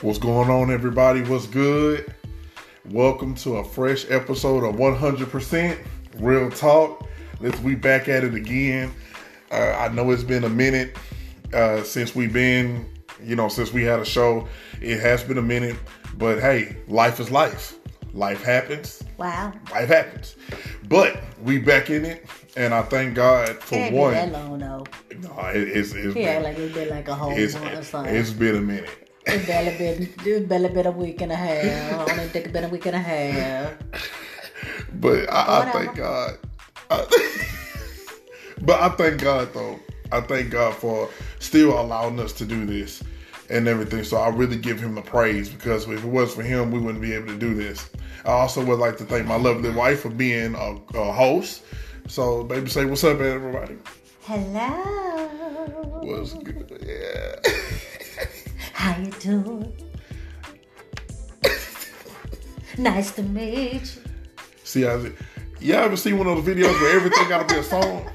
What's going on, everybody? What's good? Welcome to a fresh episode of 100% Real Talk. Let's we back at it again. Uh, I know it's been a minute uh, since we've been, you know, since we had a show. It has been a minute, but hey, life is life. Life happens. Wow. Life happens. But we back in it, and I thank God for Can't one. be that long though. No, it, it's it's act been, like it's been like a whole it's, month or something. it's been a minute. It's barely been barely been a week and a half. I only think it's been a week and a half. But I, I thank God. I- but I thank God though. I thank God for still allowing us to do this and everything. So I really give him the praise because if it was for him, we wouldn't be able to do this. I also would like to thank my lovely wife for being a, a host. So baby, say what's up, everybody. Hello. What's good? Yeah. How you doing? nice to meet you. See, I, you ever see one of those videos where everything got to be a song?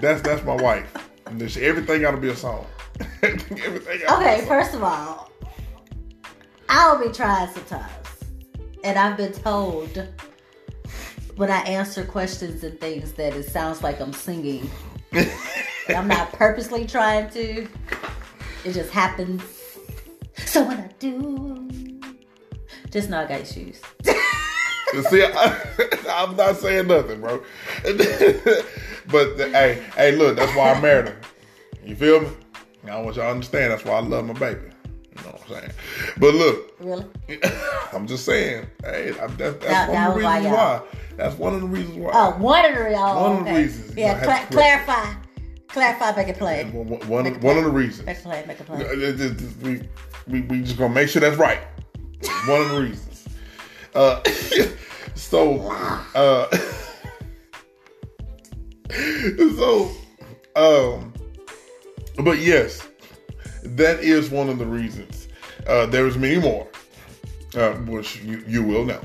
That's that's my wife. She- Everything got to be a song. everything gotta be a Okay, song. first of all, I'll be trying sometimes. And I've been told when I answer questions and things that it sounds like I'm singing. I'm not purposely trying to. It just happens. So what I do, just I got issues. See, I, I'm not saying nothing, bro. but hey, hey, look, that's why I married her. You feel me? I want y'all to understand. That's why I love my baby. You know what I'm saying? But look, Really? I'm just saying. Hey, I, that, that's That- one that of the was why reasons why. That's one of the reasons why. Oh, one of the oh, One of the reasons. Yeah, I had cla- to correct- clarify. Clarify, make it play. One, one, one, one of the reasons. Make it play, make it play. We, we, we just gonna make sure that's right. One of the reasons. Uh, so, uh, so, um, but yes, that is one of the reasons. Uh, there's many more, uh, which you, you will know.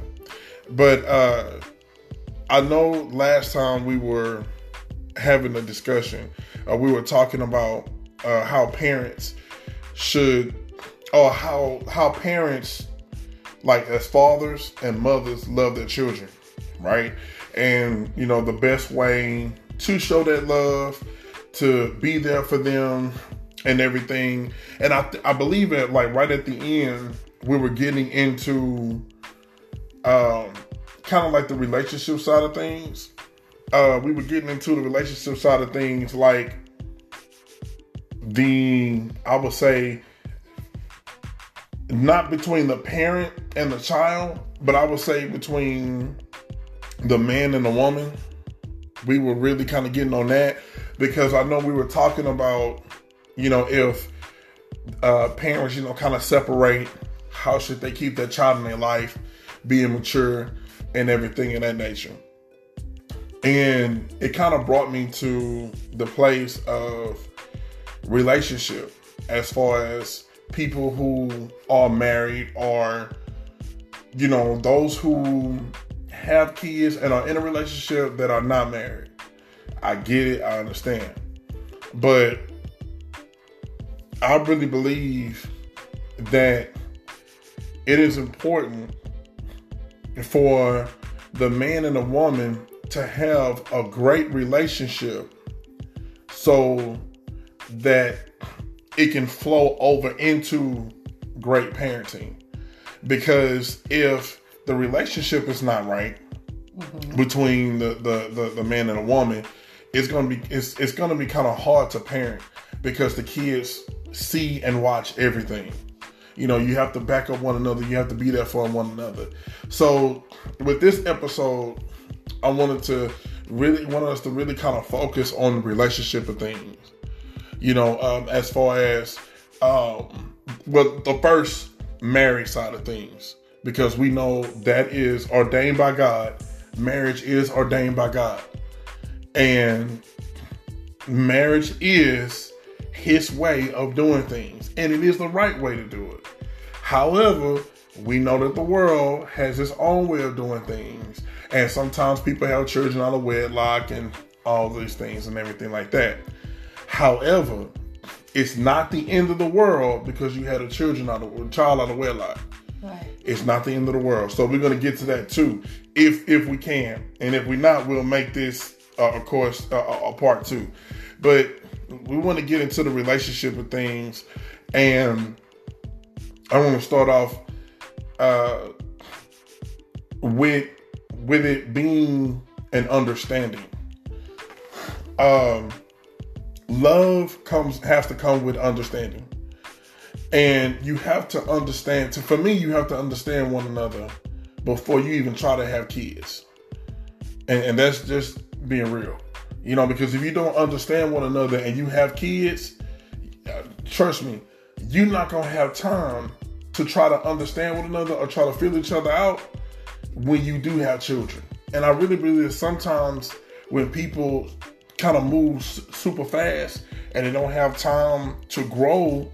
But uh, I know last time we were having a discussion, uh, we were talking about uh, how parents should, or how how parents, like as fathers and mothers, love their children, right? And you know the best way to show that love, to be there for them, and everything. And I I believe that like right at the end, we were getting into um, kind of like the relationship side of things uh, we were getting into the relationship side of things, like the I would say not between the parent and the child, but I would say between the man and the woman. We were really kind of getting on that because I know we were talking about, you know, if uh, parents, you know, kind of separate, how should they keep their child in their life, being mature and everything in that nature and it kind of brought me to the place of relationship as far as people who are married or you know those who have kids and are in a relationship that are not married. I get it i understand. But i really believe that it is important for the man and the woman to have a great relationship so that it can flow over into great parenting. Because if the relationship is not right mm-hmm. between the, the, the, the man and the woman, it's gonna be it's, it's gonna be kind of hard to parent because the kids see and watch everything. You know, you have to back up one another. You have to be there for one another. So, with this episode, I wanted to really wanted us to really kind of focus on the relationship of things. You know, um, as far as um, the first marriage side of things, because we know that is ordained by God. Marriage is ordained by God, and marriage is His way of doing things, and it is the right way to do it. However, we know that the world has its own way of doing things. And sometimes people have children out of wedlock and all these things and everything like that. However, it's not the end of the world because you had a children out of a child out of wedlock. Right. It's not the end of the world. So we're gonna get to that too, if if we can, and if we not, we'll make this, uh, of course, uh, a part two. But we want to get into the relationship of things, and I want to start off uh, with with it being an understanding. Um, love comes has to come with understanding, and you have to understand. To for me, you have to understand one another before you even try to have kids, and, and that's just being real. You know, because if you don't understand one another and you have kids, trust me, you're not gonna have time to try to understand one another or try to feel each other out when you do have children. And I really believe that sometimes when people kind of moves super fast and they don't have time to grow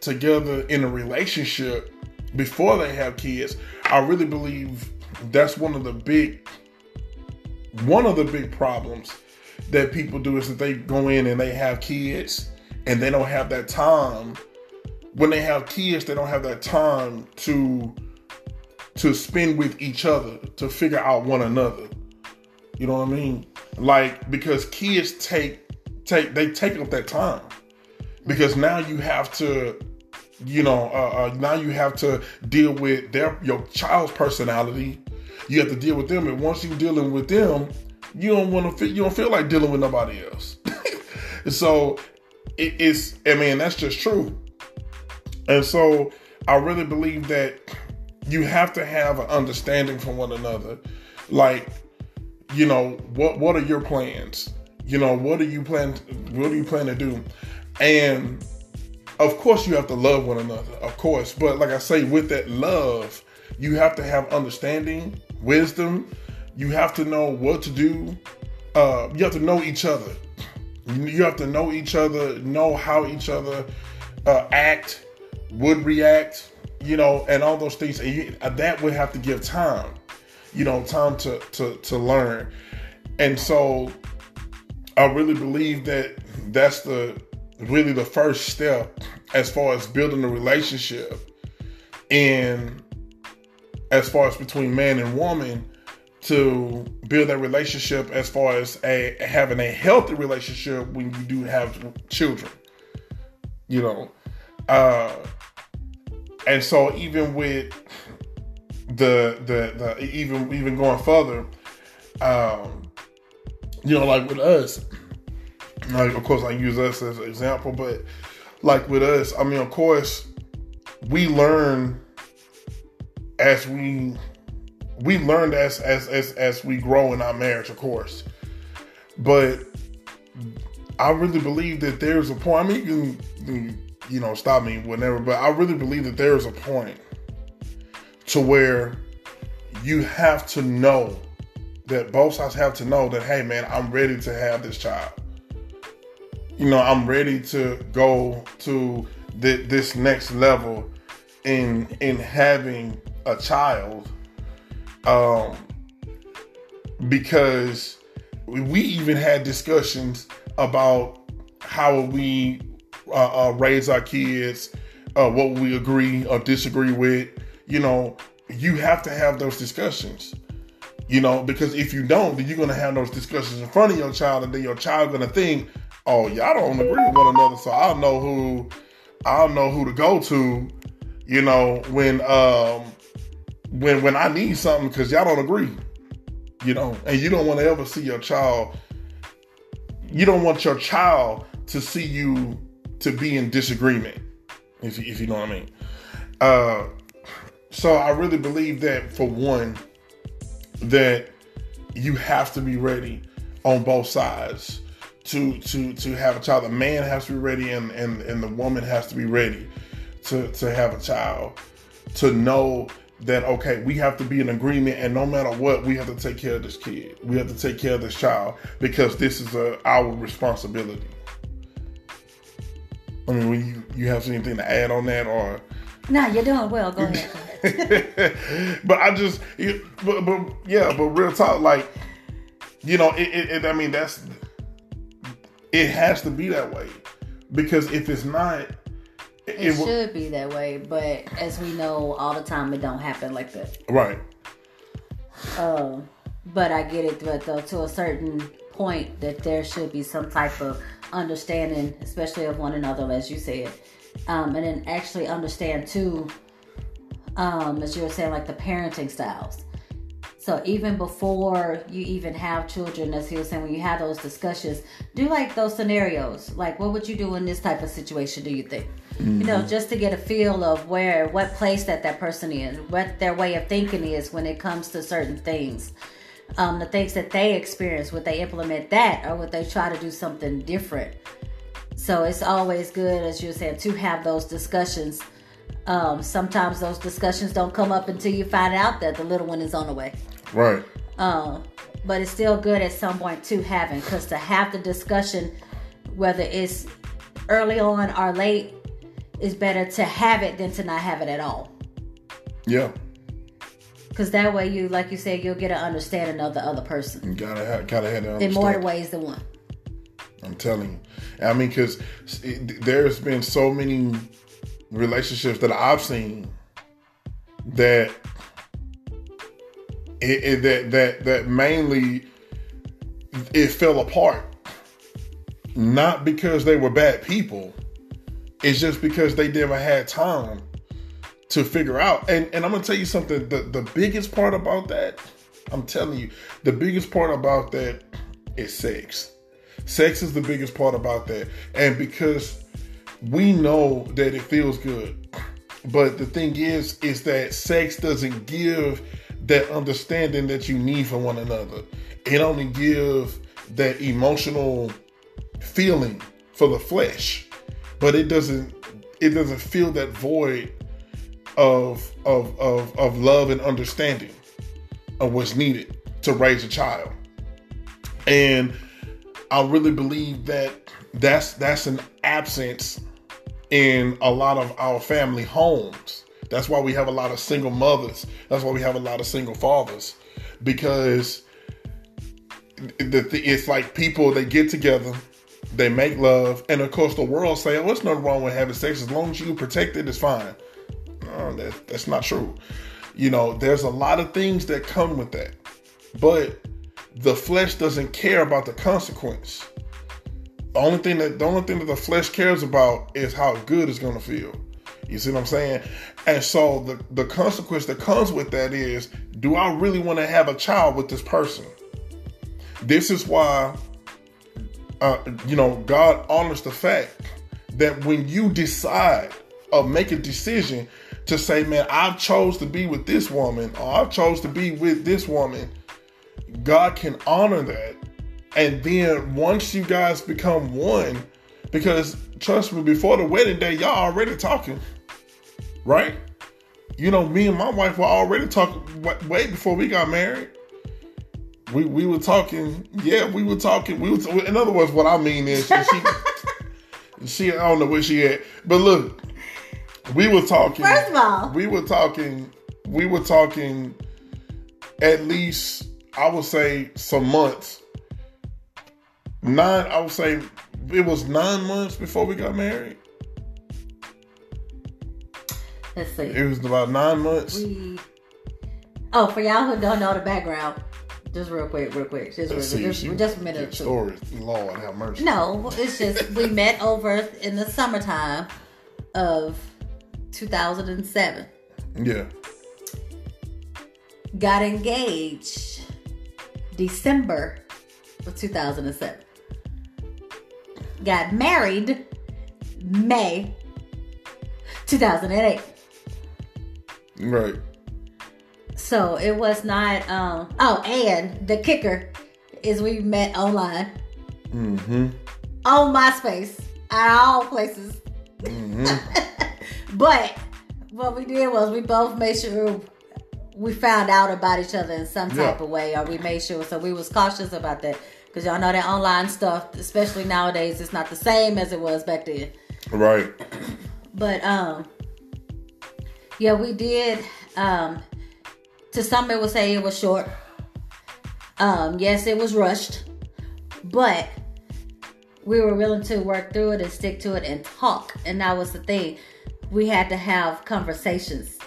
together in a relationship before they have kids, I really believe that's one of the big one of the big problems that people do is that they go in and they have kids and they don't have that time. When they have kids they don't have that time to to spend with each other to figure out one another. You know what i mean like because kids take take they take up that time. Because now you have to you know uh, uh, now you have to deal with their your child's personality. You have to deal with them. And once you're dealing with them you don't want to feel you don't feel like dealing with nobody else. So it, it's i mean that's just true. And so i really believe that you have to have an understanding from one another. Like you know what what are your plans? You know what do you plan what do you plan to do? And of course you have to love one another of course. But like i say with that love you have to have understanding wisdom. You have to know what to do. Uh, you have to know each other. You have to know each other know how each other uh, act would react you know and all those things. And you, that would have to give time you know time to to to learn. And so i really believe that that's the really the first step as far as building a relationship. And as far as between man and woman to build that relationship as far as a having a healthy relationship when you do have children you know. Uh and so even with the the, the even even going further um you know like with us like of course i use us as an example but like with us i mean of course we learn as we we learned as as as as we grow in our marriage of course. But i really believe that there's a point i mean you can you know stop me whenever but i really believe that there's a point to where you have to know that both sides have to know that hey man i'm ready to have this child. You know i'm ready to go to th- this next level in in having a child um because we even had discussions about how we uh, uh, raise our kids uh, what we agree or disagree with you know you have to have those discussions you know because if you don't then you're to have those discussions in front of your child and then your child to think oh y'all don't agree with one another so i'll know who i'll know who to go to you know when um when when i need something because y'all don't agree you know and you don't want to ever see your child you don't want your child to see you to be in disagreement if, if you know what i mean. Uh so I really believe that for one, that you have to be ready on both sides to to to have a child. The man has to be ready and and, and the woman has to be ready to, to have a child. To know that okay, we have to be in agreement and no matter what, we have to take care of this kid. We have to take care of this child because this is a, our responsibility. I mean, when you, you have anything to add on that or no, you're doing well. Go ahead. but I just, but, but yeah, but real talk, like, you know, it, it, it, I mean, that's, it has to be that way Because if it's not, it, it should be that way. But as we know, all the time it don't happen like that. Right. Uh, but I get it, but though to a certain point that there should be some type of understanding, especially of one another, as you said, um, and then actually understand too, um, as you were saying, like the parenting styles. So even before you even have children, as he was saying, when you have those discussions, do like those scenarios. Like, what would you do in this type of situation? Do you think? Mm-hmm. You know, mm-hmm. just to get a feel of where, what place that that person is, what their way of thinking is when it comes to certain things. Um, the things that they experience, would they implement that, or would they try to do something different? So it's always good, as you said, to have those discussions. Um, sometimes those discussions don't come up until you find out that the little one is on the way. Right. Um, but it's still good at some point to having because to have the discussion, whether it's early on or late, is better to have it than to not have it at all. Yeah. Because that way, you like you said, you'll get an understanding of the other person. You gotta have, gotta have that in more ways than one. I'm telling you. I mean, because there's been so many relationships that I've seen that it, it, that that that mainly it fell apart. Not because they were bad people. It's just because they never had time to figure out. And and i'm gonna tell you something. The the biggest part about that i'm telling you the biggest part about that is sex sex is the biggest part about that and because we know that it feels good but the thing is is that sex doesn't give that understanding that you need for one another. It only gives that emotional feeling for the flesh, but it doesn't it doesn't fill that void of of of, of love and understanding of what's needed to raise a child. And I really believe that that's that's an absence in a lot of our family homes that's why we have a lot of single mothers. That's why we have a lot of single fathers because it's like people they get together, they make love, and of course the world say, "Oh, it's nothing wrong with having sex as long as you protect it, it's fine." That, that's not true. You know, there's a lot of things that come with that, but the flesh doesn't care about the consequence. The only thing that the only thing that the flesh cares about is how good it's to feel. You see what I'm saying? And so the, the consequence that comes with that is do I really want to have a child with this person? This is why, uh, you know, God honors the fact that when you decide or make a decision to say, man, I chose to be with this woman or I chose to be with this woman, God can honor that. And then once you guys become one, because trust me, before the wedding day, y'all already talking right? You know, me and my wife were already talking way before we got married. We we were talking, yeah, we were talking. We were, in other words, what I mean is she, she, I don't know where she at, but look, we were talking. First of all, we were talking. We were talking at least, I would say, some months. Nine, I would say, it was nine months before we got married. Let's see. It was about nine months. We. Oh, for y'all who don't know the background, just real quick, real quick, just, real, see, just, just a minute. Story, Lord have mercy. No, it's just we met over in the summertime of 2007. Yeah. Got engaged December of 2007. Got married May 2008. Right. So it was not. Um, oh, and the kicker is we met online. Mm-hmm. On MySpace, at all places. Mm-hmm. but what we did was we both made sure we found out about each other in some type yeah. of way, or we made sure. So we was cautious about that because y'all know that online stuff, especially nowadays, it's not the same as it was back then. Right. but um yeah, we did. Um, to some, people would say it was short. Um, yes, it was rushed, but we were willing to work through it and stick to it and talk. And that was the thing. We had to have conversations.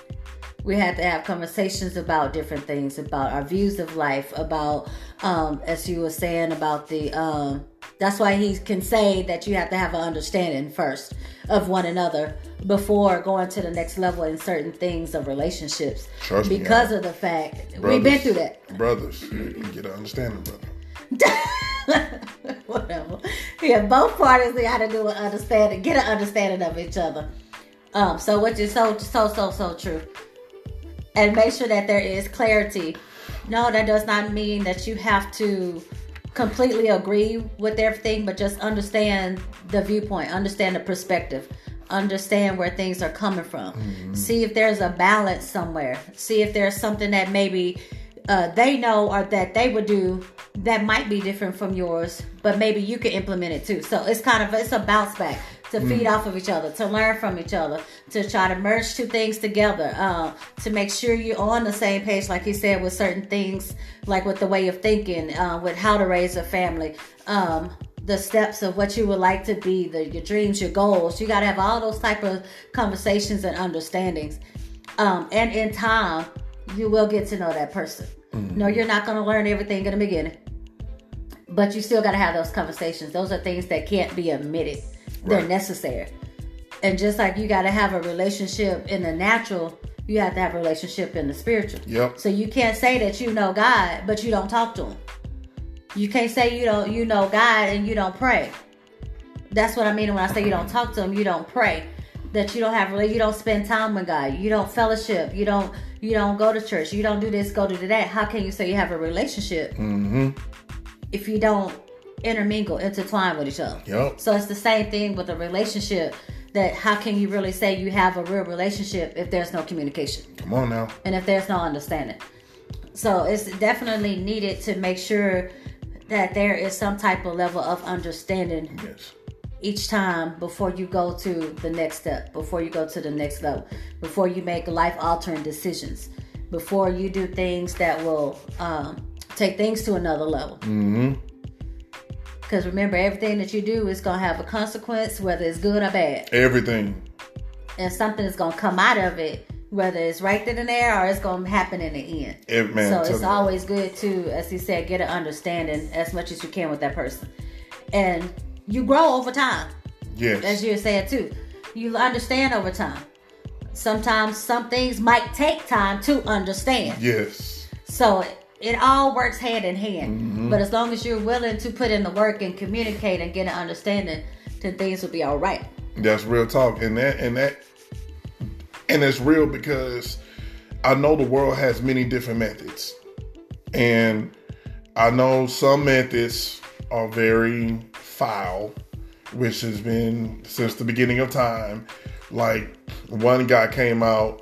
We had to have conversations about different things, about our views of life, about, um, as you were saying, about the. Um, that's why he can say that you have to have an understanding first of one another before going to the next level in certain things of relationships. Trust because I- of the fact we've been through that. Brothers, you get an understanding, brother. Whatever. Yeah, both parties they got to do an understanding, get an understanding of each other. Um, so which is so so so so true. And make sure that there is clarity. No, that does not mean that you have to completely agree with everything, but just understand the viewpoint, understand the perspective, understand where things are coming from. See if there's a balance somewhere. See if there's something that maybe uh, they know or that they would do that might be different from yours, but maybe you can implement it too. So it's kind of it's a bounce back to feed off of each other, to learn from each other, to try to merge two things together, uh, to make sure you're on the same page, like you said, with certain things, like with the way of thinking, uh, with how to raise a family, um, the steps of what you would like to be, the your dreams, your goals. You got to have all those type of conversations and understandings, um, and in time, you will get to know that person. No, you're not going to learn everything in the beginning but you still got to have those conversations. Those are things that can't be omitted. They're necessary. And just like you got to have a relationship in the natural, you have to have a relationship in the spiritual. Yep. So you can't say that you know God, but you don't talk to him. You can't say you don't you know God and you don't pray. That's what I mean when I say you don't talk to him, you don't pray. That you don't have really you don't spend time with God. You don't fellowship. You don't you don't go to church. You don't do this, go to that. How can you say you have a relationship Mm-hmm. if you don't intermingle, intertwine with each other. Yep. So it's the same thing with a relationship. That how can you really say you have a real relationship if there's no communication Come on now. and if there's no understanding? So it's definitely needed to make sure that there is some type of level of understanding Yes. each time before you go to the next step, before you go to the next level, before you make life altering decisions, before you do things that will um, take things to another level. Mm-hmm. Because remember, everything that you do is going to have a consequence, whether it's good or bad. Everything. And something is going to come out of it, whether it's right then and there or it's going to happen in the end. Every man. so it's always good to, as he said, get an understanding as much as you can with that person. And you grow over time, Yes. as you said too. You understand over time. Sometimes some things might take time to understand. yes. So it, all works hand in hand. Mm-hmm. But as long as you're willing to put in the work and communicate and get an understanding, then things will be all right. That's real talk, and that and that and it's real because I know the world has many different methods, and I know some methods are very foul, which has been since the beginning of time. Like one guy came out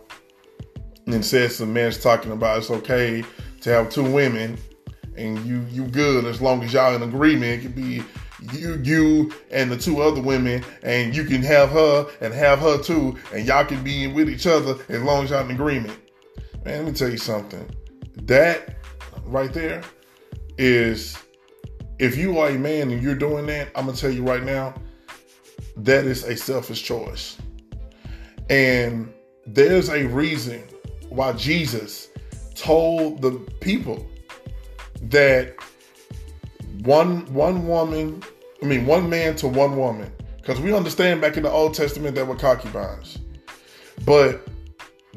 and said some men's talking about it's okay to have two women and you you good as long as y'all in agreement. It could be you you and the two other women and you can have her and have her too and y'all can be with each other as long as y'all in agreement. Man, let me tell you something. That right there is if you are a man and you're doing that, I'm gonna tell you right now, that is a selfish choice. And there's a reason why Jesus told the people that one one woman, I mean one man to one woman, because we understand back in the Old Testament there were concubines, but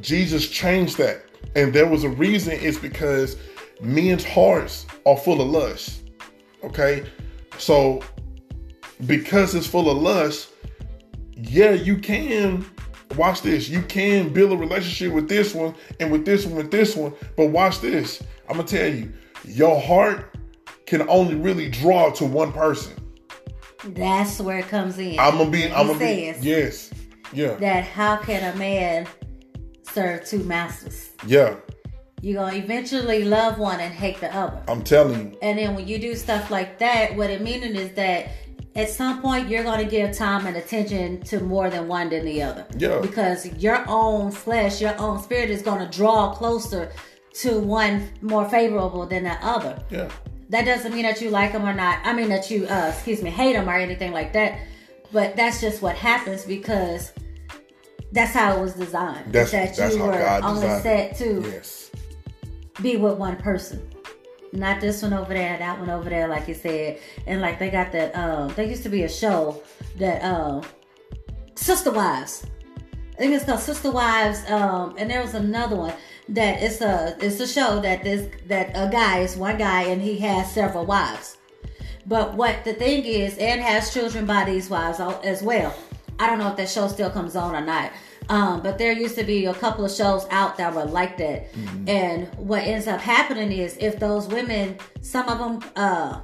Jesus changed that, and there was a reason. It's because men's hearts are full of lust. Okay, so because it's full of lust, yeah, you can watch this. You can build a relationship with this one and with this one, with this one. But watch this. I'm gonna tell you, your heart can only really draw to one person. That's where it comes in. I'm gonna be. He I'm gonna be. says Yes. Yeah. that how can a man serve two masters? Yeah. You're gonna eventually love one and hate the other. I'm telling you. And then when you do stuff like that, what it meaning is that at some point you're going to give time and attention to more than one than the other. Yeah. Because your own flesh, your own spirit is going to draw closer to one more favorable than the other. Yeah. That doesn't mean that you like them or not. I mean that you, uh, excuse me, hate them or anything like that. But that's just what happens because that's how it was designed. That's- that that's you how were God only designed set to Yes. be with one person. Not this one over there, that one over there, like you said. And like they got that um there used to be a show that um Sister Wives. I think it's called Sister Wives, um, and there was another one that it's a it's a show that this that a guy is one guy and he has several wives. But what the thing is, and has children by these wives as well. I don't know if that show still comes on or not. Um, but there used to be a couple of shows out that were like that. And what ends up happening is if those women, some of them, uh,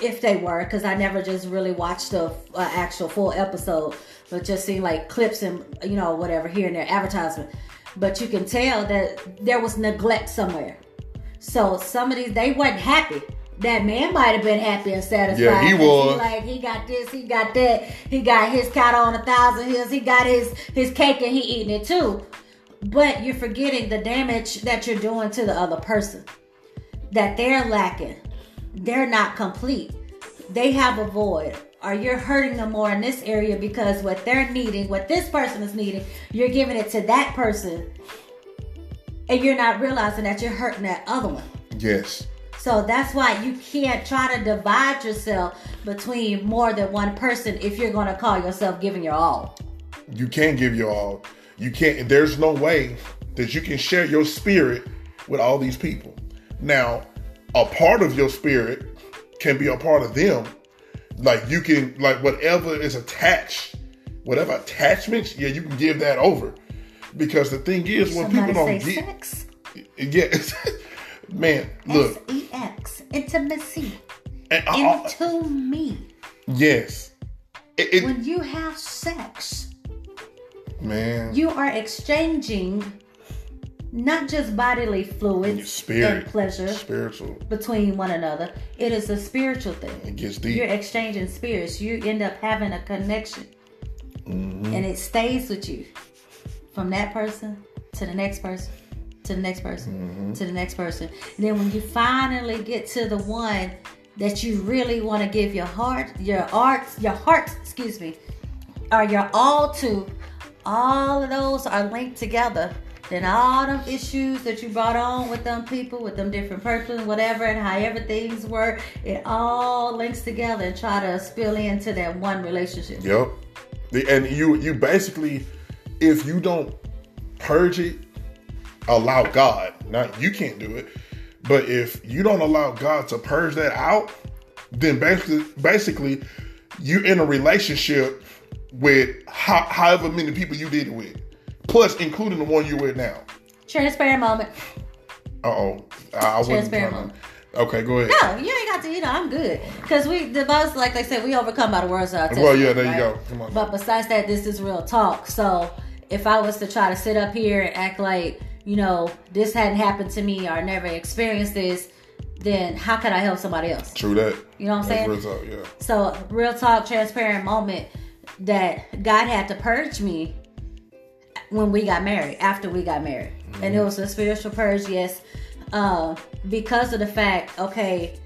if they were, because I never just really watched the uh, actual full episode, but just seen like clips and you know whatever here and there advertisement. But you can tell that there was neglect somewhere. So some of these they weren't happy. That man might have been happy and satisfied. Yeah, he was. like he got this, he got that, he got his cattle on a thousand hills, he got his his cake and he eating it too. But you're forgetting the damage that you're doing to the other person. That they're lacking. They're not complete. They have a void. Or you're hurting them more in this area because what they're needing, what this person is needing, you're giving it to that person. And you're not realizing that you're hurting that other one. Yes. So that's why you can't try to divide yourself between more than one person if you're going to call yourself giving your all. You can't give your all. You can't. There's no way that you can share your spirit with all these people. Now, a part of your spirit can be a part of them. Like you can, like whatever is attached, whatever attachments, yeah, you can give that over. Because the thing is, when Somebody people don't get, sex. yeah, man, look, S-E-X. Intimacy. and I- I- Into me. yes, it, it- When you have sex, man, you are exchanging not just bodily fluids spirit, and pleasure spiritual, between one another. It is a spiritual thing. it gets deep. You're exchanging spirits. You end up having a connection. Mm-hmm. And it stays with you from that person to the next person to the next person Mm-hmm. to the next person. And then when you finally get to the one that you really want to give your heart, your art, your heart, excuse me, or your all to, all of those are linked together. Then all them issues that you brought on with them people, with them different persons, whatever, and however things work, it all links together and try to spill into that one relationship. Yep. The, and you you basically, if you don't purge it, allow God. Now you can't do it, but if you don't allow God to purge that out, then basically, basically, you're in a relationship with ho- however many people you did it with, plus including the one you're with now. Transparent moment. Uh oh, I, Transparent to. Okay, go ahead. No, you ain't got to. You know, I'm good because we the most like I said, we overcome by the words of our Well, yeah, testimony, there you go. Come on. But besides that, this is real talk. So if I was to try to sit up here and act like you know this hadn't happened to me or never experienced this, then how could I help somebody else? True that. You know what I'm That's saying? real talk, yeah. So real talk, transparent moment that God had to purge me when we got married, after we got married. And it was a spiritual purge, yes. Um, because of the fact, okay,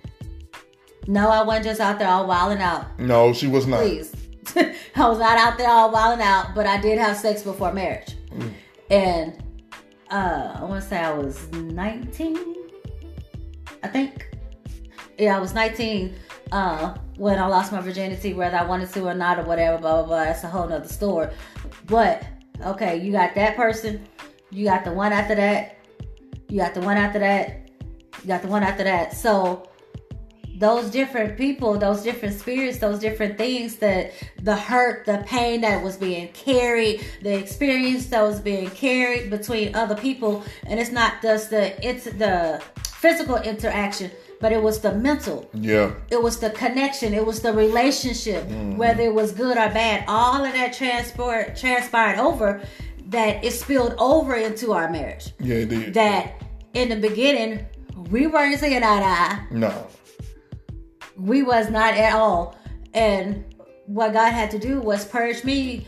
no, I wasn't just out there all wilding out. No, she was not. Please. I was not out there all wilding out, but I did have sex before marriage. And uh I wanna say I was 19, I think. Yeah, I was 19 uh, when I lost my virginity, whether I wanted to or not, or whatever, blah, blah, blah. That's a whole nother story. But, okay, you got that person, you got the one after that, you got the one after that, you got the one after that. So, those different people, those different spirits, those different things that the hurt, the pain that was being carried, the experience that was being carried between other people, and it's not just the it's the physical interaction, but it was the mental, Yeah. it was the connection, it was the relationship, mm-hmm. whether it was good or bad. All of that transport transpired over that it spilled over into our marriage. Yeah, it did. That in the beginning we weren't seeing eye to eye no. We was not at all and what god had to do was purge me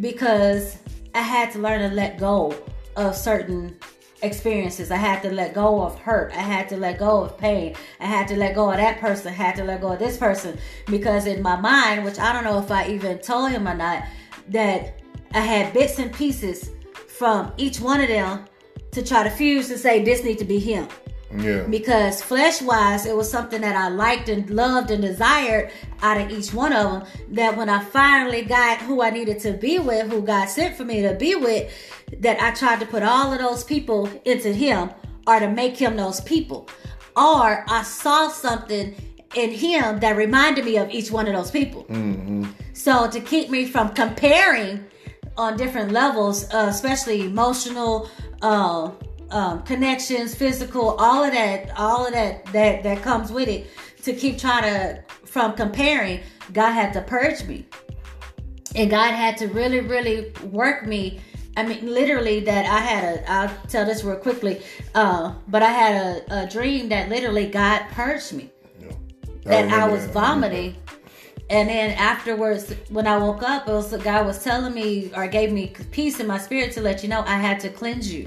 because i had to learn to let go of certain experiences. I had to let go of hurt. I had to let go of pain. I had to let go of that person. I had to let go of this person because in my mind, which I don't know if I even told him or not, that I had bits and pieces from each one of them to try to fuse and say this need to be him. Yeah. Because flesh wise, it was something that I liked and loved and desired out of each one of them. That when I finally got who I needed to be with, who God sent for me to be with, that I tried to put all of those people into Him or to make Him those people. Or I saw something in Him that reminded me of each one of those people. So to keep me from comparing on different levels, uh, especially emotional, uh, um, connections, physical, all of that, all of that that that comes with it. To keep trying to from comparing, God had to purge me, and God had to really, really work me. I mean, literally, that I had a. I'll tell this real quickly, uh, but I had a, a dream that literally God purged me yeah. that I remember was that. vomiting. And then afterwards, when I woke up, it was the guy was telling me or gave me peace in my spirit to let you know I had to cleanse you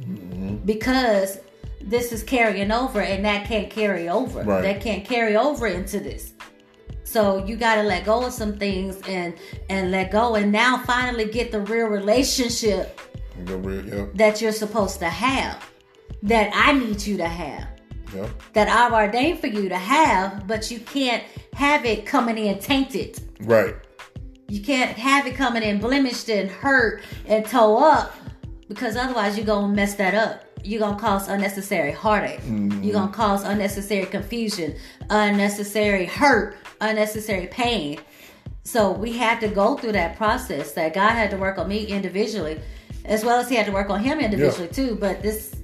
Mm-hmm. Because this is carrying over, and that can't carry over. Right. That can't carry over into this. So you got to let go of some things and and let go, and now finally get the real relationship The real, yeah, that you're supposed to have, that I need you to have yeah, that I've ordained for you to have, but you can't have it coming in tainted. right, You can't have it coming in blemished and hurt and toe up because otherwise you're going to mess that up. You're going to cause unnecessary heartache. You're mm-hmm. going to cause unnecessary confusion, unnecessary hurt, unnecessary pain. So we had to go through that process that God had to work on me individually, as well as He had to work on him individually too. But this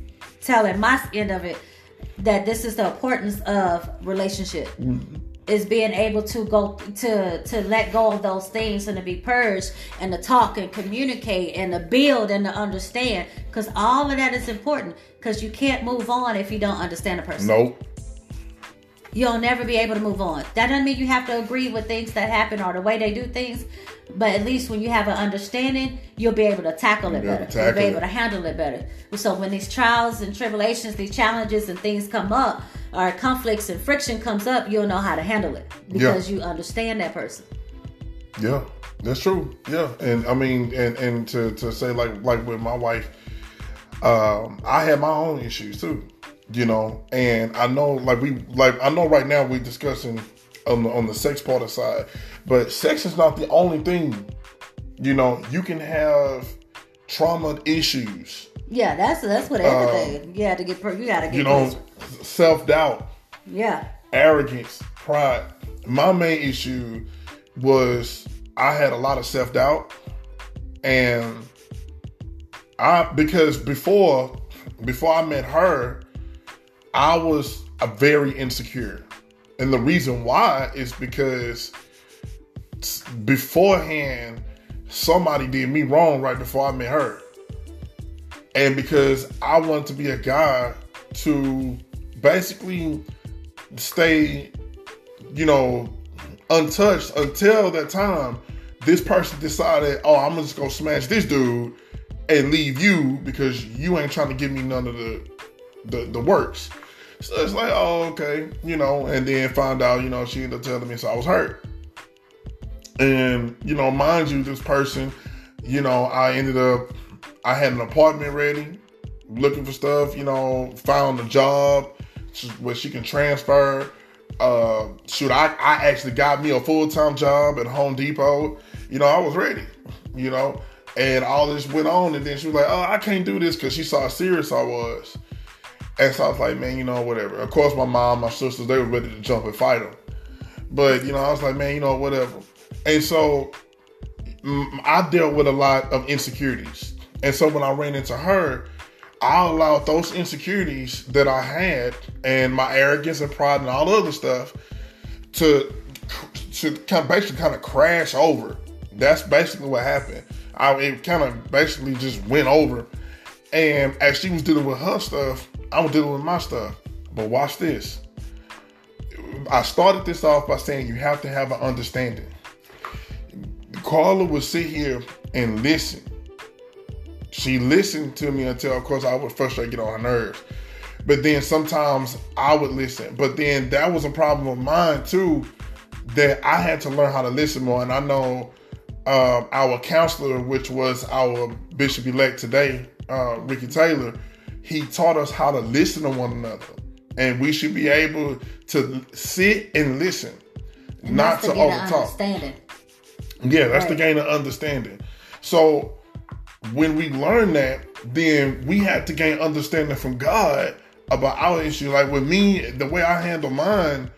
telling my end of it that this is the importance of relationship mm-hmm. Is being able to go to to let go of those things and to be purged and to talk and communicate and to build and to understand because all of that is important because you can't move on if you don't understand a person nope, you'll never be able to move on. That doesn't mean you have to agree with things that happen or the way they do things, but at least when you have an understanding, you'll be able to tackle it You'll better. to you'll be able it. to handle it better. So when these trials and tribulations, these challenges and things come up, or conflicts and friction comes up, you'll know how to handle it because you understand that person. yeah, that's true, yeah, and I mean, and and to to say like like with my wife, um, I had my own issues too, you know, and I know like we like I know right now we're discussing on the on the sex part of side, but sex is not the only thing, you know, you can have trauma issues, Yeah, that's that's what everything. you had to get. You got to get. Uh, you know, self doubt, Yeah. arrogance, pride. My main issue was I had a lot of self doubt, and I because before before I met her, I was a very insecure, and the reason why is because beforehand somebody did me wrong right before I met her, and because I wanted to be a guy to basically stay, you know, untouched until that time this person decided, oh, I'm just gonna smash this dude and leave you because you ain't trying to give me none of the the, the works. So it's like, oh, okay, you know, and then find out, you know, she ended up telling me, so I was hurt. And, you know, mind you, this person, you know, I ended up, I had an apartment ready, looking for stuff, you know, found a job where she can transfer. Uh, shoot, I, I actually got me a full time job at Home Depot. You know, I was ready, you know, and all this went on. And then she was like, oh, I can't do this because she saw how serious I was. And so I was like, man, you know, whatever. Of course, my mom, my sisters, they were ready to jump and fight them. But, you know, I was like, man, you know, whatever. And so I dealt with a lot of insecurities. And so when I ran into her, I allowed those insecurities that I had and my arrogance and pride and all the other stuff to to kind of basically kind of crash over. That's basically what happened. I it kind of basically just went over. And as she was dealing with her stuff, I was dealing with my stuff. But watch this. I started this off by saying you have to have an understanding. Carla would sit here and listen She listened to me until, of course, I would frustrate, get on her nerves. But then sometimes I would listen. But then that was a problem of mine too, that I had to learn how to listen more. And I know um, our counselor, which was our bishop elect today, uh, Ricky Taylor, he taught us how to listen to one another. And we should be able to sit and listen, And not to get an Yeah, that's the gain of understanding. So when we learn that, then we had to gain understanding from God about our issue. Like with me, the way I handle mine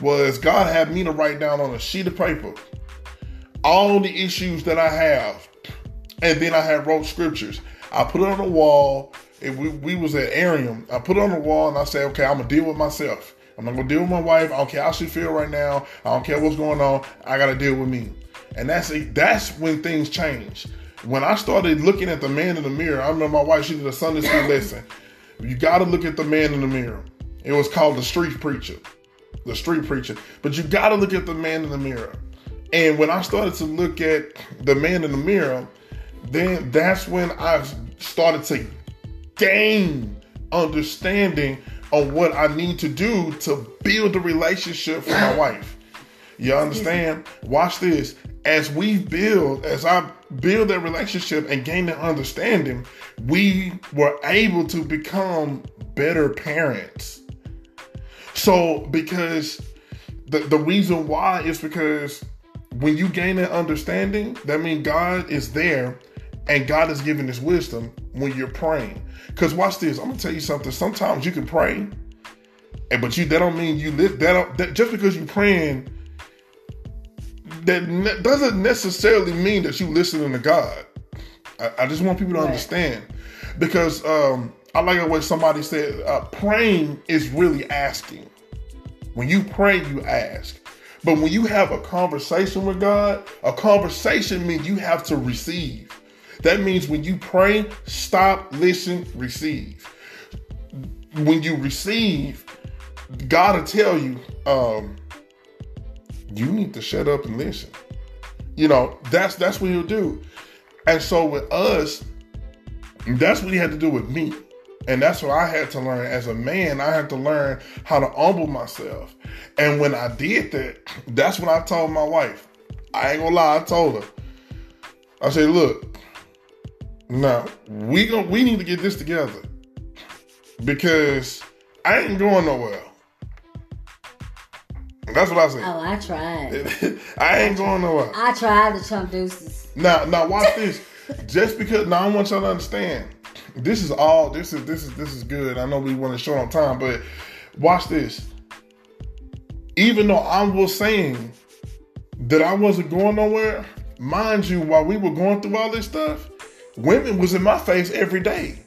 was God had me to write down on a sheet of paper all the issues that I have. And then I had wrote scriptures. I put it on the wall. We, we was at Arium. I put it on the wall and I said, okay, I'm gonna deal with myself. I'm not gonna deal with my wife. I don't care how she feel right now. I don't care what's going on. I gotta deal with me. And that's that's when things change. When I started looking at the man in the mirror, I remember my wife, she did a Sunday school lesson. You gotta look at the man in the mirror. It was called the street preacher. The street preacher. But you gotta look at the man in the mirror. And when I started to look at the man in the mirror, then that's when I started to gain understanding on what I need to do to build a relationship for my wife. You understand? Watch this. As we build, as I build that relationship and gain that understanding, we were able to become better parents. So, because the, the reason why is because when you gain that understanding, that means God is there and God is giving us wisdom when you're praying. Because watch this, I'm gonna tell you something. Sometimes you can pray, but you that don't mean you live that, that just because you're praying, that ne- doesn't necessarily mean that you listening to God. I, I just want people to Right. understand because um, I like the way somebody said, uh, praying is really asking. When you pray, you ask. But when you have a conversation with God, a conversation means you have to receive. That means when you pray, stop, listen, receive. When you receive, God will tell you, um, you need to shut up and listen. You know, that's that's what he'll do. And so with us, that's what he had to do with me. And that's what I had to learn as a man. I had to learn how to humble myself. And when I did that, that's when I told my wife. I ain't gonna lie, I told her. I said, look, now we gon' we need to get this together. Because I ain't going nowhere. That's what I said. Oh, I tried. I ain't going nowhere. I tried the Trump deuces. Now, now watch this. Just because now I want y'all to understand. This is all. This is this is this is good. I know we want to short on time, but watch this. Even though I was saying that I wasn't going nowhere, mind you, while we were going through all this stuff, women was in my face every day.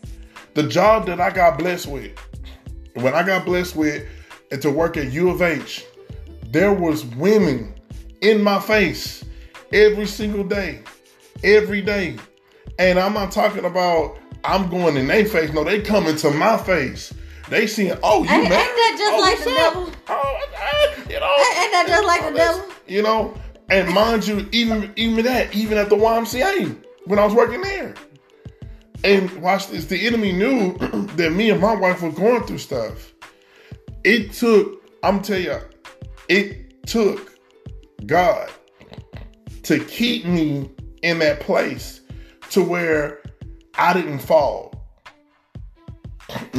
The job that I got blessed with, when I got blessed with, and to work at U of H, there was women in my face every single day, every day. And I'm not talking about I'm going in their face. No, they coming to my face. They seeing, oh, you Ain't- ain't that just oh, like the devil? Oh, you know, Ain't that just like the devil? you know. And mind you, even even that, even at the YMCA when I was working there. And watch this, the enemy knew that me and my wife were going through stuff. It took, I'm telling you, it took God to keep me in that place to where I didn't fall.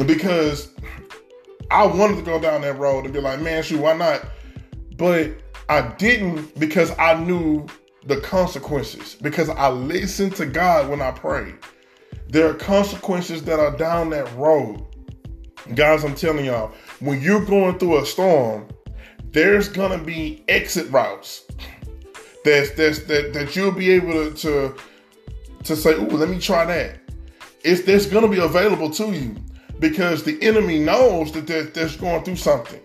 Because I wanted to go down that road and be like, man, shoot, why not? But I didn't because I knew the consequences. Because I listened to God when I prayed. There are consequences that are down that road. Guys, I'm telling y'all, when you're going through a storm, there's gonna be exit routes. That's that's that that you'll be able to to, to say, "Ooh, let me try that." It's that's gonna be available to you because the enemy knows that they're, they're going through something.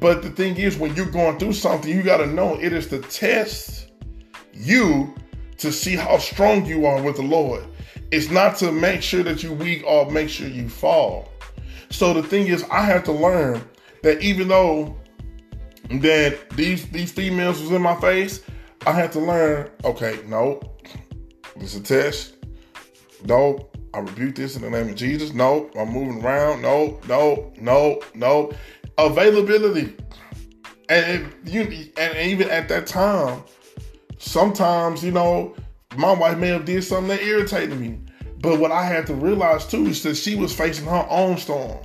But the thing is, when you're going through something, you got to know it is to test you to see how strong you are with the Lord. It's not to make sure that you weak or make sure you fall. So the thing is, I had to learn that even though that these these females was in my face, I had to learn. Okay, no, this is a test. No, I rebuke this in the name of Jesus. No, I'm moving around. No, no, no, no. Availability. And you and even at that time, sometimes, you know, my wife may have did something that irritated me. But what I had to realize too is that she was facing her own storm.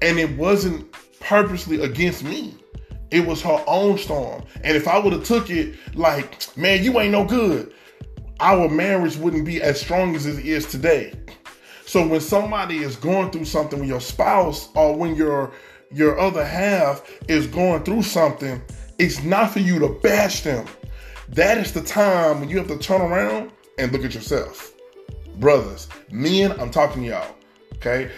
And it wasn't purposely against me. It was her own storm. And if I would have took it like, man, you ain't no good, our marriage wouldn't be as strong as it is today. So when somebody is going through something with your spouse or when your your other half is going through something, it's not for you to bash them. That is the time when you have to turn around and look at yourself. Brothers, men, I'm talking to y'all. Okay?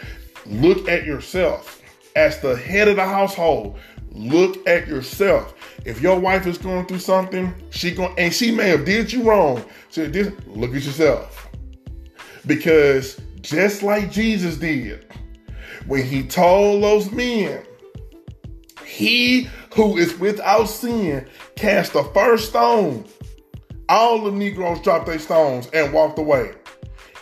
Look at yourself. As the head of the household, look at yourself. If your wife is going through something, she going and she may have did you wrong. So this, look at yourself. Because just like Jesus did, when he told those men, he who is without sin cast the first stone. All the Negroes dropped their stones and walked away.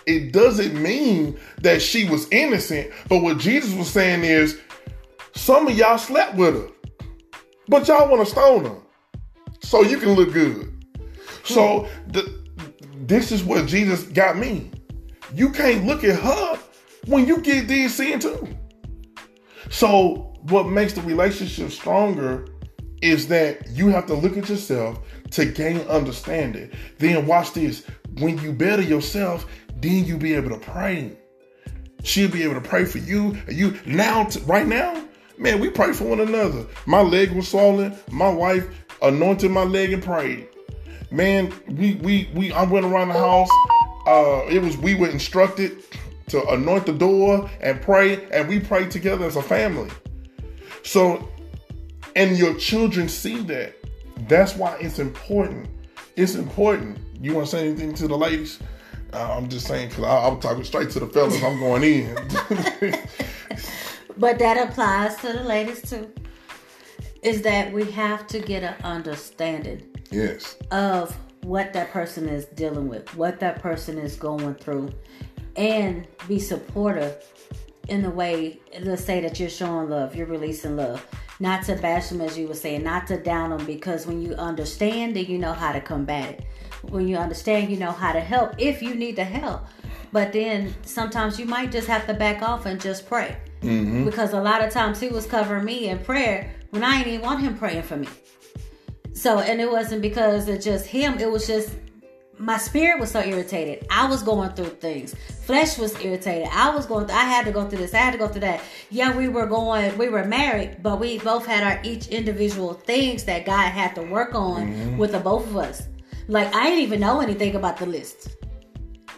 It doesn't mean that she was innocent, but what Jesus was saying is some of y'all slept with her, but y'all want to stone her so you can look good. So the, this is what Jesus got me. You can't look at her when you get these sin too. So what makes the relationship stronger is that you have to look at yourself to gain understanding. Then watch this. When you better yourself, then you be able to pray. She'll be able to pray for you. You now, right now, man, we pray for one another. My leg was swollen. My wife anointed my leg and prayed. Man, we we we I went around the house. Uh, it was we were instructed to anoint the door and pray, and we prayed together as a family. So, and your children see that. That's why it's important. It's important. You want to say anything to the ladies? Uh, I'm just saying because I'm talking straight to the fellas. I'm going in. but that applies to the ladies too. Is that we have to get an understanding. Yes. Of what that person is dealing with, what that person is going through, and be supportive in the way, let's say that you're showing love, you're releasing love. Not to bash them, as you were saying, not to down them, because when you understand, then you know how to combat it. When you understand, you know how to help if you need the help. But then sometimes you might just have to back off and just pray. Mm-hmm. Because a lot of times he was covering me in prayer when I didn't even want him praying for me. So, and it wasn't because of just him, it was just my spirit was so irritated. I was going through things. Flesh was irritated. I was going through, I had to go through this. I had to go through that. Yeah, we were going, we were married, but we both had our each individual things that God had to work on mm-hmm. with the both of us. Like I didn't even know anything about the list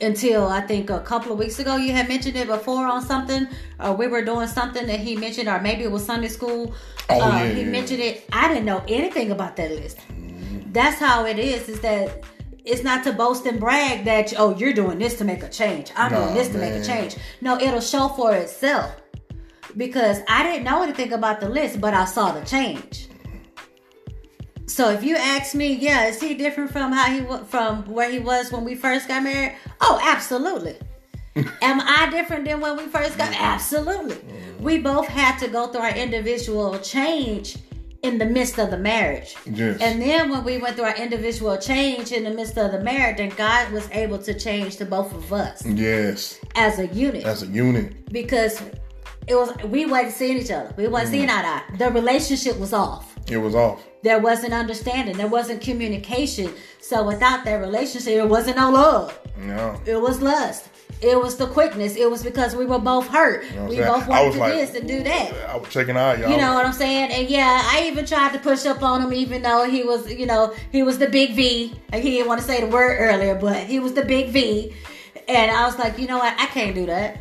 until I think a couple of weeks ago you had mentioned it before on something, or we were doing something that he mentioned, or maybe it was Sunday school. Oh, uh, yeah, he yeah. mentioned it. I didn't know anything about that list. That's how it is. Is that it's not to boast and brag that oh you're doing this to make a change. I'm doing this to make a change. No, it'll show for itself. Because I didn't know anything about the list, but I saw the change. So if you ask me, yeah, is he different from how he from where he was when we first got married? Oh, absolutely. Am I different than when we first got? Absolutely. Mm. We both had to go through our individual change in the midst of the marriage. Yes. And then when we went through our individual change in the midst of the marriage, then God was able to change to both of us. Yes. As a unit. As a unit. Because it was we wasn't seeing each other. We wasn't mm. seeing eye to eye. The relationship was off. It was off. There wasn't understanding. There wasn't communication. So without that relationship, it wasn't no love. No. It was lust. It was the quickness. It was because we were both hurt. You know we both wanted to like, this and do that. I was checking out, y'all. You know what I'm saying? And yeah, I even tried to push up on him, even though he was, you know, he was the big V. Like he didn't want to say the word earlier, but he was the big V. And I was like, you know what? I can't do that.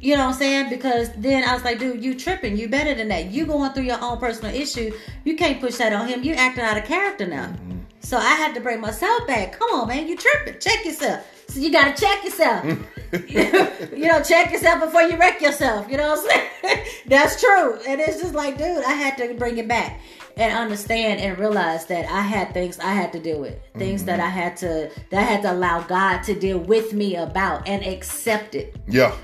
You know what I'm saying? Because then I was like, dude, you tripping. You better than that. You going through your own personal issue. You can't push that on him. You acting out of character now. Mm-hmm. So I had to bring myself back. Come on, man, you tripping. Check yourself. So you gotta check yourself. you know, check yourself before you wreck yourself. You know what I'm saying? That's true. And it's just like, dude, I had to bring it back and understand and realize that I had things I had to deal with, things that I had to that I had to allow God to deal with me about and accept it, Yeah.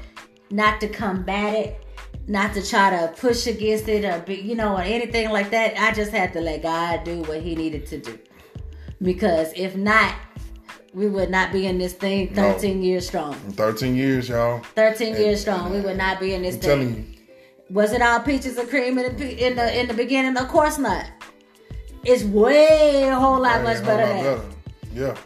Not to combat it, not to try to push against it or be, you know or anything like that. I just had to let God do what He needed to do, because if not, we would not be in this thing No. 13 years strong. 13 years, y'all. 13 years strong, we would not be in this I'm thing. telling you. Was it all peaches and cream in the in the in the beginning? Of course not. It's way a whole lot much better lot that. Yeah.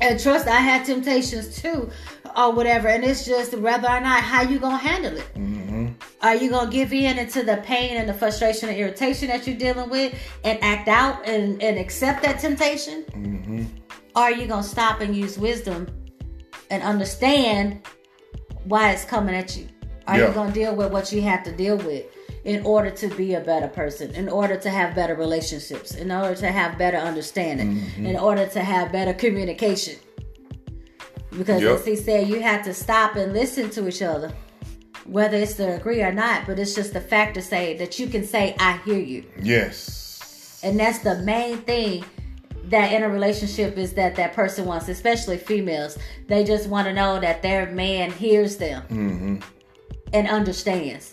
And trust, I had temptations too, or whatever. And it's just whether or not how you gonna handle it. Mm-hmm. Are you gonna give in into the pain and the frustration and irritation that you're dealing with, and act out and and accept that temptation? Mm-hmm. Or are you gonna stop and use wisdom and understand why it's coming at you? Are Yeah. you gonna deal with what you have to deal with in order to be a better person, in order to have better relationships, in order to have better understanding, Mm-hmm. in order to have better communication? Because Yep. as he said, you have to stop and listen to each other, whether it's to agree or not. But it's just the fact to say that you can say, "I hear you." Yes. and that's the main thing that in a relationship is that that person wants especially females they just want to know that their man hears them Mm-hmm. and understands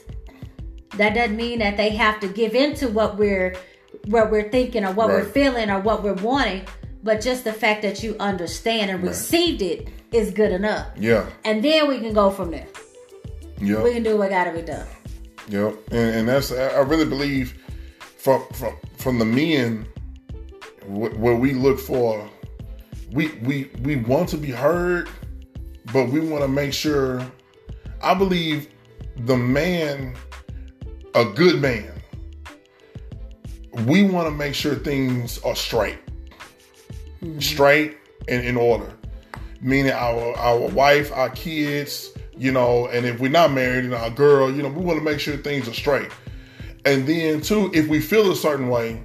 that doesn't mean that they have to give into what we're what we're thinking or what we're feeling or what we're wanting but just the fact that you understand and received it is good enough Yeah. and then we can go from there Yeah. we can do what gotta be done Yep, and, and that's I really believe from from from the men wh- where we look for, we we we want to be heard, but we want to make sure. I believe the man, a good man, we want to make sure things are straight, mm-hmm. straight and in order. Meaning our our wife, our kids, you know, and if we're not married and our girl, you know, we want to make sure things are straight. And then too, if we feel a certain way,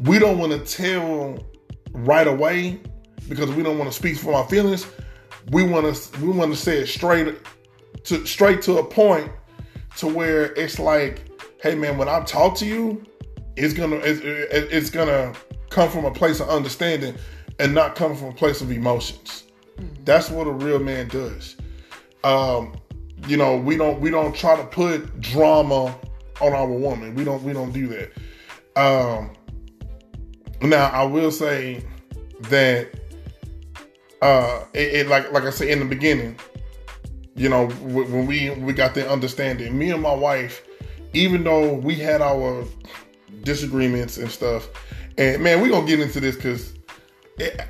we don't want to tell right away because we don't want to speak for our feelings. We want to we want to say it straight to straight to a point to where it's like, hey man, when I talk to you, it's gonna it's, it's gonna come from a place of understanding and not come from a place of emotions. That's what a real man does. Um, you know, we don't we don't try to put drama on our woman. We don't we don't do that. Um, now I will say that uh, it, it like like I said in the beginning, you know, wh- when we we got the understanding, me and my wife, even though we had our disagreements and stuff, and man, we gonna get into this because.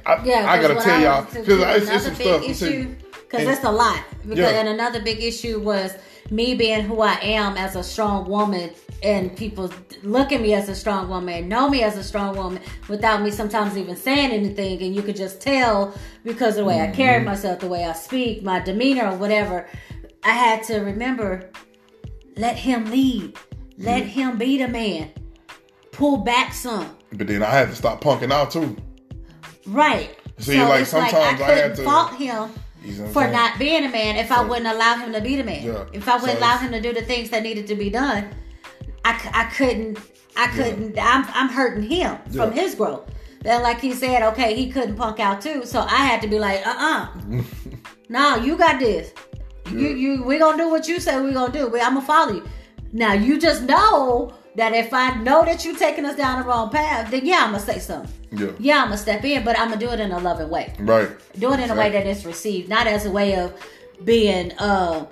I, Yeah, I gotta tell I y'all because it's, it's some big stuff. issue because it's a lot. Because Yeah. and another big issue was me being who I am as a strong woman, and people look at me as a strong woman, know me as a strong woman, without me sometimes even saying anything, and you could just tell because of the way I Mm-hmm. carry myself, the way I speak, my demeanor, or whatever. I had to remember, let him lead, let him be the man, pull back some. But then I had to stop punking out too. Right. See, like, it's sometimes I I couldn't had to- fault him You know for saying? not being a man if I wouldn't allow him to be the man. Yeah. If I wouldn't So allow him to do the things that needed to be done, I, I couldn't. I couldn't. I'm, I'm hurting him from his growth. Then, like he said, okay, he couldn't punk out too, so I had to be like, uh, uh no, you got this. You, you, we gonna do what you say we gonna do. We, I'm gonna follow you. Now, you just know that if I know that you're taking us down the wrong path, then yeah, I'm gonna say something. Yeah. Yeah, I'm gonna step in, but I'm gonna do it in a loving way. Right. Do it in a way that it's received, not as a way of being uh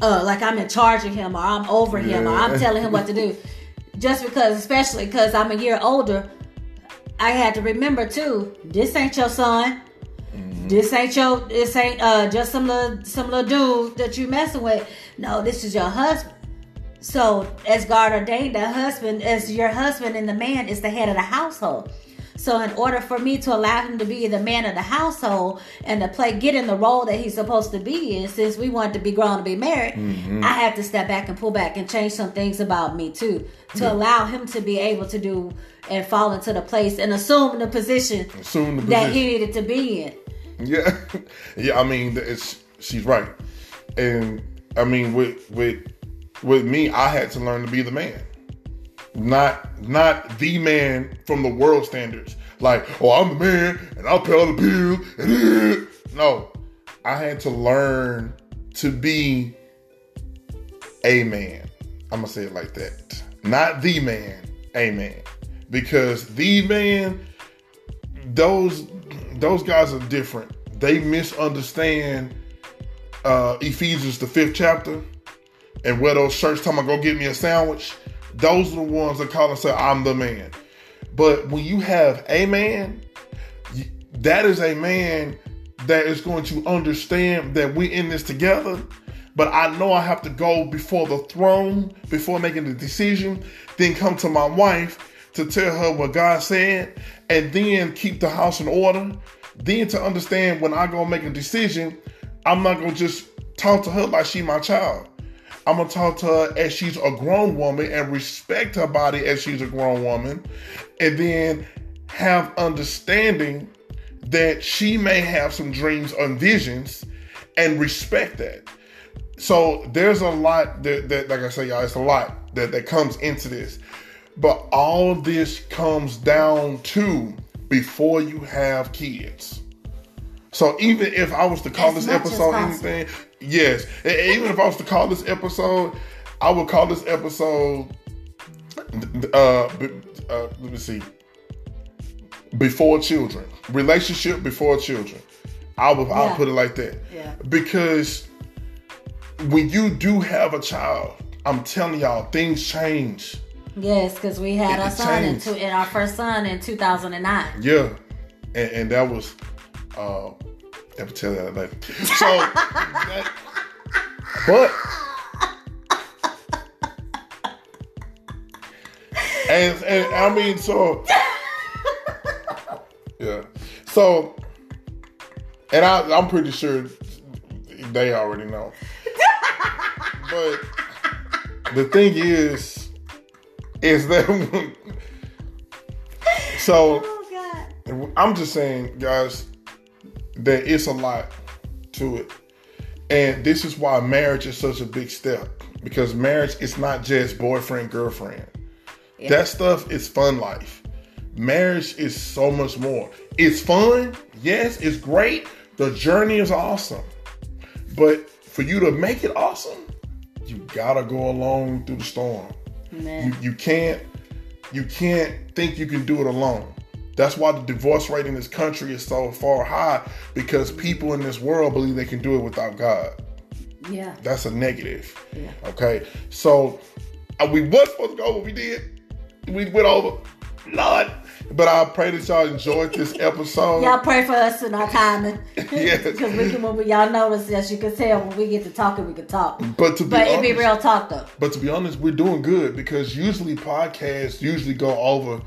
uh like I'm in charge of him or I'm over him or I'm telling him what to do. Just because, especially because I'm a year older, I had to remember too. This ain't your son. This ain't your. This ain't uh just some little some little dude that you messing with. No, this is your husband. So, as God ordained, the husband, as your husband and the man is the head of the household. So in order for me to allow him to be the man of the household and to play get in the role that he's supposed to be in, since we want to be grown to be married, Mm-hmm. I have to step back and pull back and change some things about me too to Yeah. allow him to be able to do and fall into the place and assume the position Assume the that he needed to be in. Yeah, yeah. I mean, it's she's right, and I mean, with with with me, I had to learn to be the man, not not the man from the world standards. Like, oh, I'm the man, and I'll pay all the bills. And no, I had to learn to be a man. I'm gonna say it like that. Not the man, a man, because the man those those guys are different. They misunderstand uh, Ephesians the fifth chapter and where those shirts talking about go get me a sandwich. Those are the ones that call and say I'm the man. But when you have a man, that is a man that is going to understand that we're in this together. But I know I have to go before the throne before making the decision, then come to my wife to tell her what God said, and then keep the house in order. Then to understand when I go make a decision, I'm not gonna just talk to her like she my child. I'm gonna talk to her as she's a grown woman and respect her body as she's a grown woman, and then have understanding that she may have some dreams and visions and respect that. So there's a lot that, that like I say, y'all, it's a lot that, that comes into this. But all of this comes down to before you have kids. So even if I was to call As this episode anything, yes. E- Even if I was to call this episode, I would call this episode uh, uh let me see. Before children. Relationship before children. I would I'll put it like that. Yeah. Because when you do have a child, I'm telling y'all, things change. Yes, because we had It our son in, two, in our first son in 2009. Yeah, and, and that was, uh, I will tell you that later. So, that, but, and and I mean, so, yeah, so, and I, I'm pretty sure they already know, but the thing is, is that so. Oh God. I'm just saying, guys, that it's a lot to it. And this is why marriage is such a big step. Because marriage is not just boyfriend, girlfriend. That stuff is fun life. Marriage is so much more. It's fun, yes, it's great. The journey is awesome. But for you to make it awesome, you gotta go along through the storm. Man. You, you can't you can't think you can do it alone. That's why the divorce rate in this country is so far high because people in this world believe they can do it without God. Yeah. That's a negative. Yeah. Okay, so uh, we was supposed to go, but we did. We went over, Lord. But I pray that y'all enjoyed this episode. Y'all pray for us in our timing. Yes. Because we can, when we, y'all notice, as you can tell, when we get to talking, we can talk. But to be But it be real talk though. But to be honest, we're doing good because usually podcasts usually go over,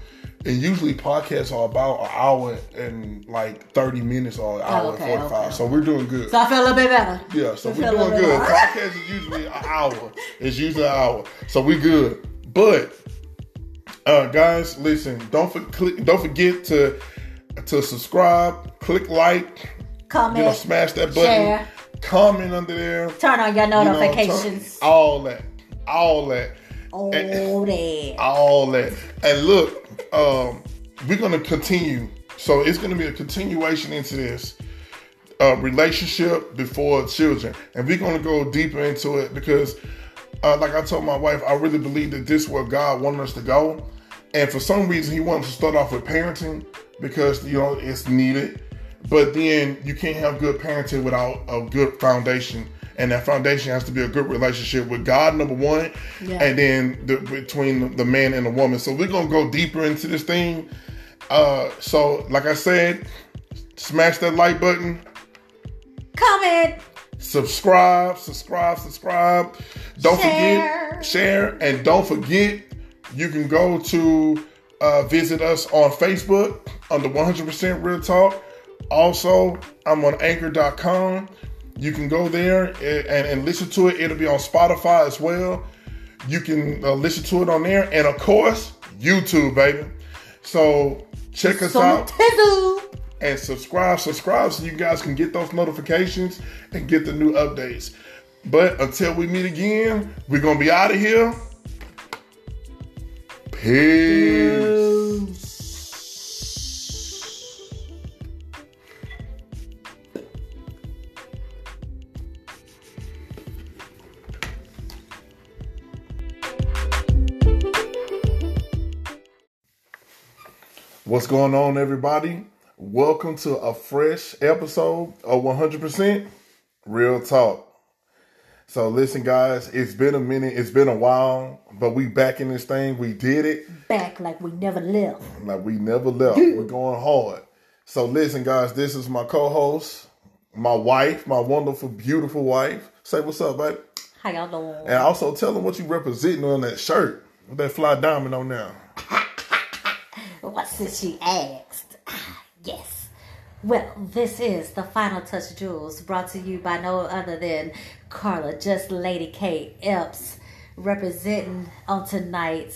and usually podcasts are about an hour and like thirty minutes or an hour Oh, okay, and forty five. okay, So we're doing good. So I feel a little bit better. yeah, so I we're doing good. better. Podcast is usually an hour. It's usually an hour, so we good. But uh, guys, listen, don't for, click, don't forget to to subscribe, click like, Comment, you know, smash that button, share. comment under there. turn on your you know, notifications. turn- all that, all that. oh, that. all that. And look, um, we're gonna continue. So it's gonna be a continuation into this uh, relationship before children, and we're gonna go deeper into it because, uh, like I told my wife, I really believe that this is where God wanted us to go, and for some reason He wanted to start off with parenting because you know it's needed, but then you can't have good parenting without a good foundation. And that foundation has to be a good relationship with God, number one, Yeah. and then the, between the man and the woman. So we're gonna go deeper into this thing. Uh, so like I said, smash that like button, Comment. subscribe, subscribe, subscribe. Don't Share. forget share, and don't forget you can go to uh, visit us on Facebook under 100% Real Talk. Also, I'm on anchor.com. You can go there and, and, and listen to it. It'll be on Spotify as well. You can uh, listen to it on there. And of course, YouTube, baby. So check us So out tizzle. and subscribe. Subscribe so you guys can get those notifications and get the new updates. But until we meet again, we're gonna be out of here. Peace. What's going on, everybody? Welcome to a fresh episode of 100% Real Talk. So, listen, guys, it's been a minute, it's been a while, but we back in this thing. We did it Back like we never left. like we never left. We're going hard. So, listen, guys, this is my co host, my wife, my wonderful, beautiful wife. Say what's up, baby. How y'all doing? And also tell them what you representing on that shirt with that fly diamond on there. What's this she asked? Ah, yes. Well, this is the Final Touch Jewels brought to you by no other than Carla, just Lady K Epps, representing on tonight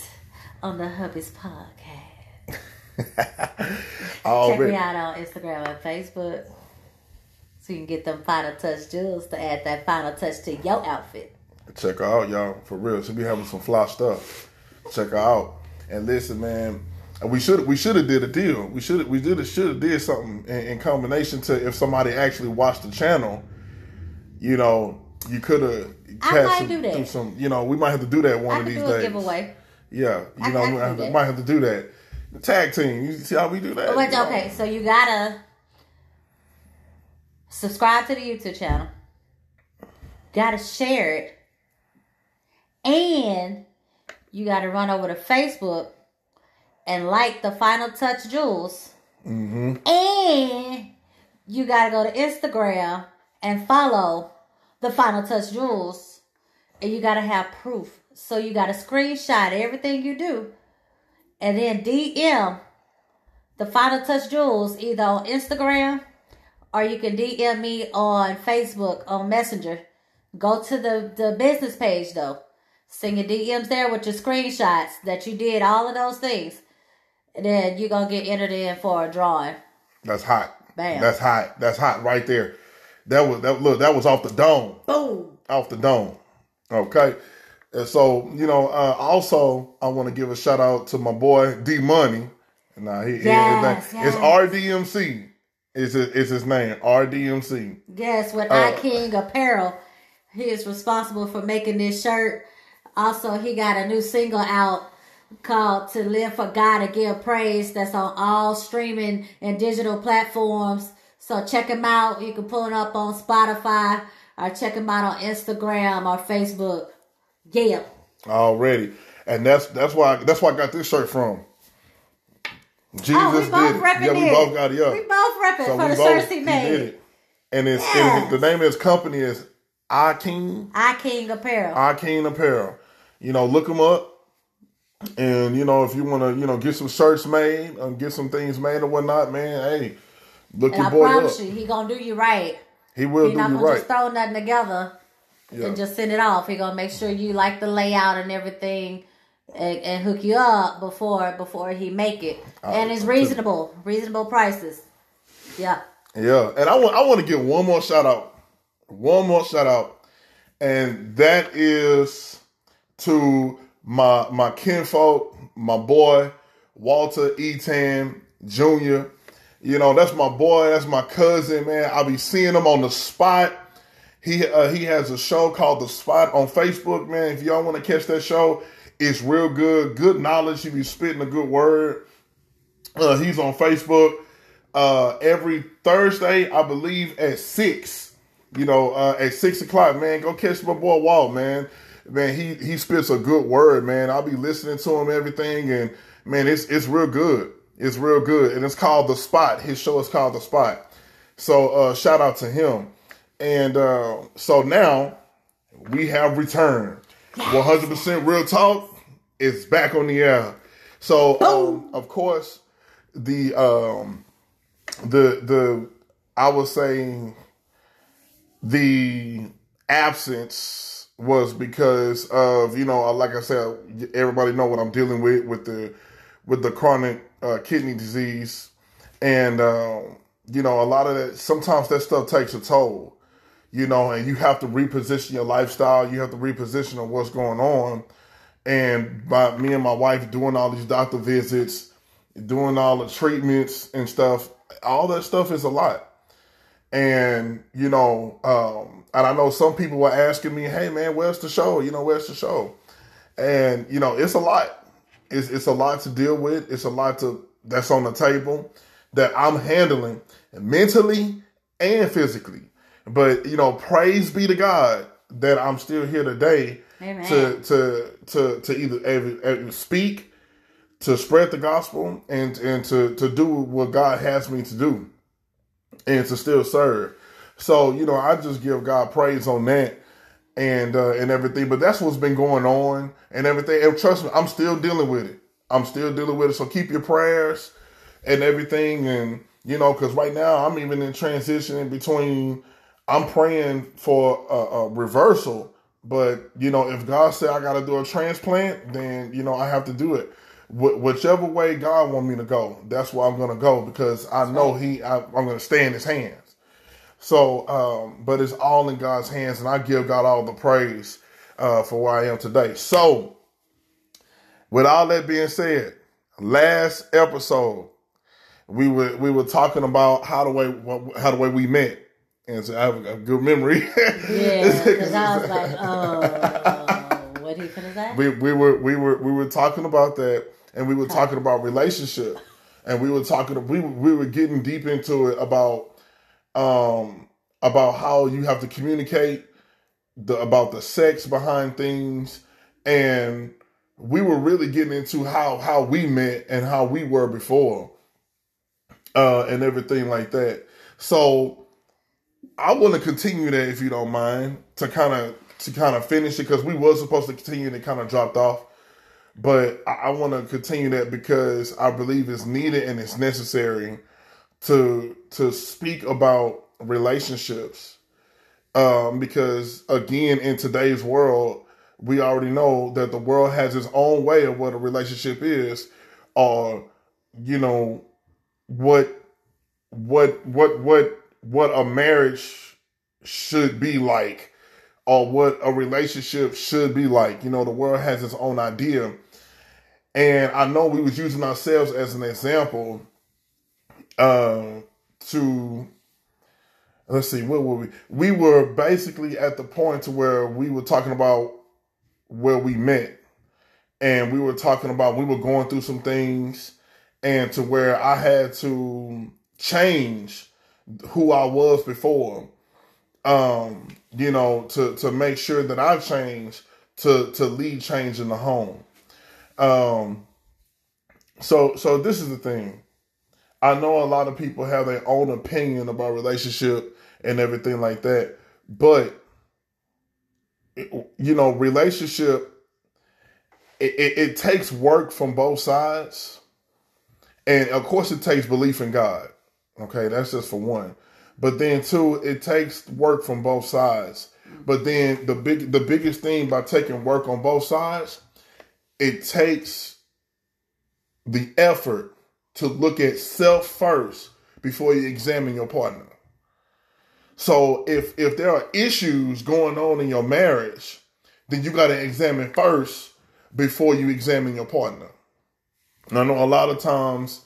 on the Hubby's podcast. Check me out on Instagram and Facebook so you can get them Final Touch Jewels to add that final touch to your outfit. Check her out, y'all. For real. She be having some fly stuff. Check her out. And listen, man, we should we should have did a deal. We should we did should have did something in, in combination to if somebody actually watched the channel, you know, you could have I might do that. some you know, we might have to do that one I of these do a days. giveaway. Yeah. You I- know, I we can have to, might have to do that. The tag team. You see how we do that? But okay, so you gotta subscribe to the YouTube channel. Gotta share it. And you gotta run over to Facebook and like the Final Touch Jewels. Mm-hmm. And you gotta go to Instagram and follow the Final Touch Jewels. And you gotta have proof. So you gotta screenshot everything you do. And then DM the Final Touch Jewels either on Instagram or you can DM me on Facebook on Messenger. Go to the, the business page though. Send your DMs there with your screenshots that you did all of those things. Then you're gonna get entered in for a drawing. That's hot. Bam. That's hot. That's hot right there. That was that look, that was off the dome. Boom. off the dome. Okay. And so, you know, uh, also I want to give a shout out to my boy D Money. Now he, he- Yes, his name- it's. RDMC. Is his, is his name RDMC? Yes, with Uh, King Apparel. He is responsible for making this shirt. Also, he got a new single out called To Live for God and Give Praise that's on all streaming and digital platforms. So check him out. You can pull it up on Spotify or check him out on Instagram or Facebook. Yeah. Already, and that's that's why that's why I got this shirt from. Jesus Oh, we both did it. Yeah, we it. both got it. Yeah. We both repping So for we the both- shirts he he made. did it. And it's Yes. and the name of his company is iKing iKing Apparel. iKing Apparel. You know, look them up. And you know, if you want to, you know, get some shirts made and get some things made or whatnot, man, hey, look and your I boy up. you, he gonna do you right. He will He's do not you gonna right. just throw nothing together Yeah. and just send it off. He gonna make sure you like the layout and everything, and, and hook you up before before he make it. Uh, and it's reasonable, reasonable prices. Yeah. Yeah, and I want I want to give one more shout out, one more shout out, and that is to my my kinfolk, my boy Walter Etan Jr. You know that's my boy, that's my cousin, man. I'll be seeing him on the spot. He uh, he has a show called The Spot on Facebook, man. If y'all want to catch that show, it's real good. Good knowledge. He be spitting a good word. Uh, he's on Facebook uh, every Thursday, I believe, at six. You know, uh, at six o'clock, man. Go catch my boy Walt, man. Man, he he spits a good word, man. I'll be listening to him, everything, and man, it's it's real good. It's real good, and it's called The Spot. His show is called The Spot. So uh, shout out to him. And uh, so now we have returned. 100% real talk is back on the air. So, um, of course, the um, the the I was saying the absence was because of you know, like I said, everybody know what I'm dealing with with the with the chronic uh, kidney disease, and um, you know, a lot of that. Sometimes that stuff takes a toll, you know, and you have to reposition your lifestyle. You have to reposition on what's going on. And by me and my wife doing all these doctor visits, doing all the treatments and stuff, all that stuff is a lot. And you know, um, and I know some people were asking me, "Hey, man, where's the show? You know, where's the show?" And you know, it's a lot. It's it's a lot to deal with. It's a lot to that's on the table that I'm handling mentally and physically. But you know, praise be to God that I'm still here today Amen. to to to to either, either speak, to spread the gospel, and and to to do what God has me to do, and to still serve. So you know, I just give God praise on that and uh, and everything. But that's what's been going on and everything. And trust me, I'm still dealing with it. I'm still dealing with it. So keep your prayers and everything. And you know, because right now I'm even in transition in between. I'm praying for a, a reversal, but you know, if God said I got to do a transplant, then you know I have to do it. Wh- whichever way God want me to go, that's where I'm gonna go because I know He. I, I'm gonna stay in His hands. So, um, but it's all in God's hands, and I give God all the praise uh, for where I am today. So, with all that being said, last episode we were we were talking about how the way how the way we met, and so I have a good memory. Yeah, because I was like, oh, what he finna say? we we were we were we were talking about that, and we were talking about relationship, and we were talking we we were getting deep into it about um about how you have to communicate the about the sex behind things, and we were really getting into how how we met and how we were before, uh, and everything like that. So I want to continue that if you don't mind to kind of to kind of finish it because we was supposed to continue and it kind of dropped off. But I, I want to continue that because I believe it's needed and it's necessary to to speak about relationships. Um, because again, in today's world, we already know that the world has its own way of what a relationship is, or you know what what what what what a marriage should be like or what a relationship should be like. You know, the world has its own idea. And I know we was using ourselves as an example uh, to let's see, what were we? We were basically at the point to where we were talking about where we met. And we were talking about we were going through some things and to where I had to change who I was before. Um, you know, to to make sure that I change to to lead change in the home. Um so so this is the thing. I know a lot of people have their own opinion about relationship and everything like that, but you know, relationship it, it, it takes work from both sides, and of course, it takes belief in God. Okay, that's just for one. But then two, it takes work from both sides. But then the big the biggest thing by taking work on both sides, it takes the effort to look at self first before you examine your partner. So if if there are issues going on in your marriage, then you got to examine first before you examine your partner. And I know a lot of times,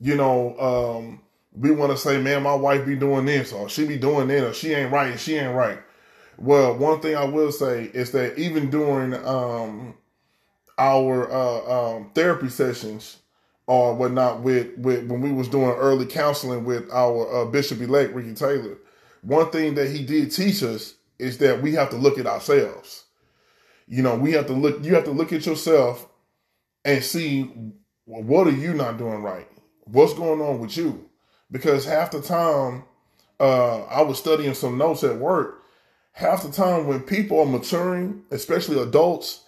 you know, um, we want to say, man, my wife be doing this or she be doing that or she ain't right and she ain't right. Well, one thing I will say is that even during um, our uh, um, therapy sessions or whatnot with, with when we was doing early counseling with our uh, Bishop elect Ricky Taylor, one thing that he did teach us is that we have to look at ourselves. You know, we have to look. You have to look at yourself and see what are you not doing right. What's going on with you? because half the time uh, I was studying some notes at work. Half the time when people are maturing, especially adults,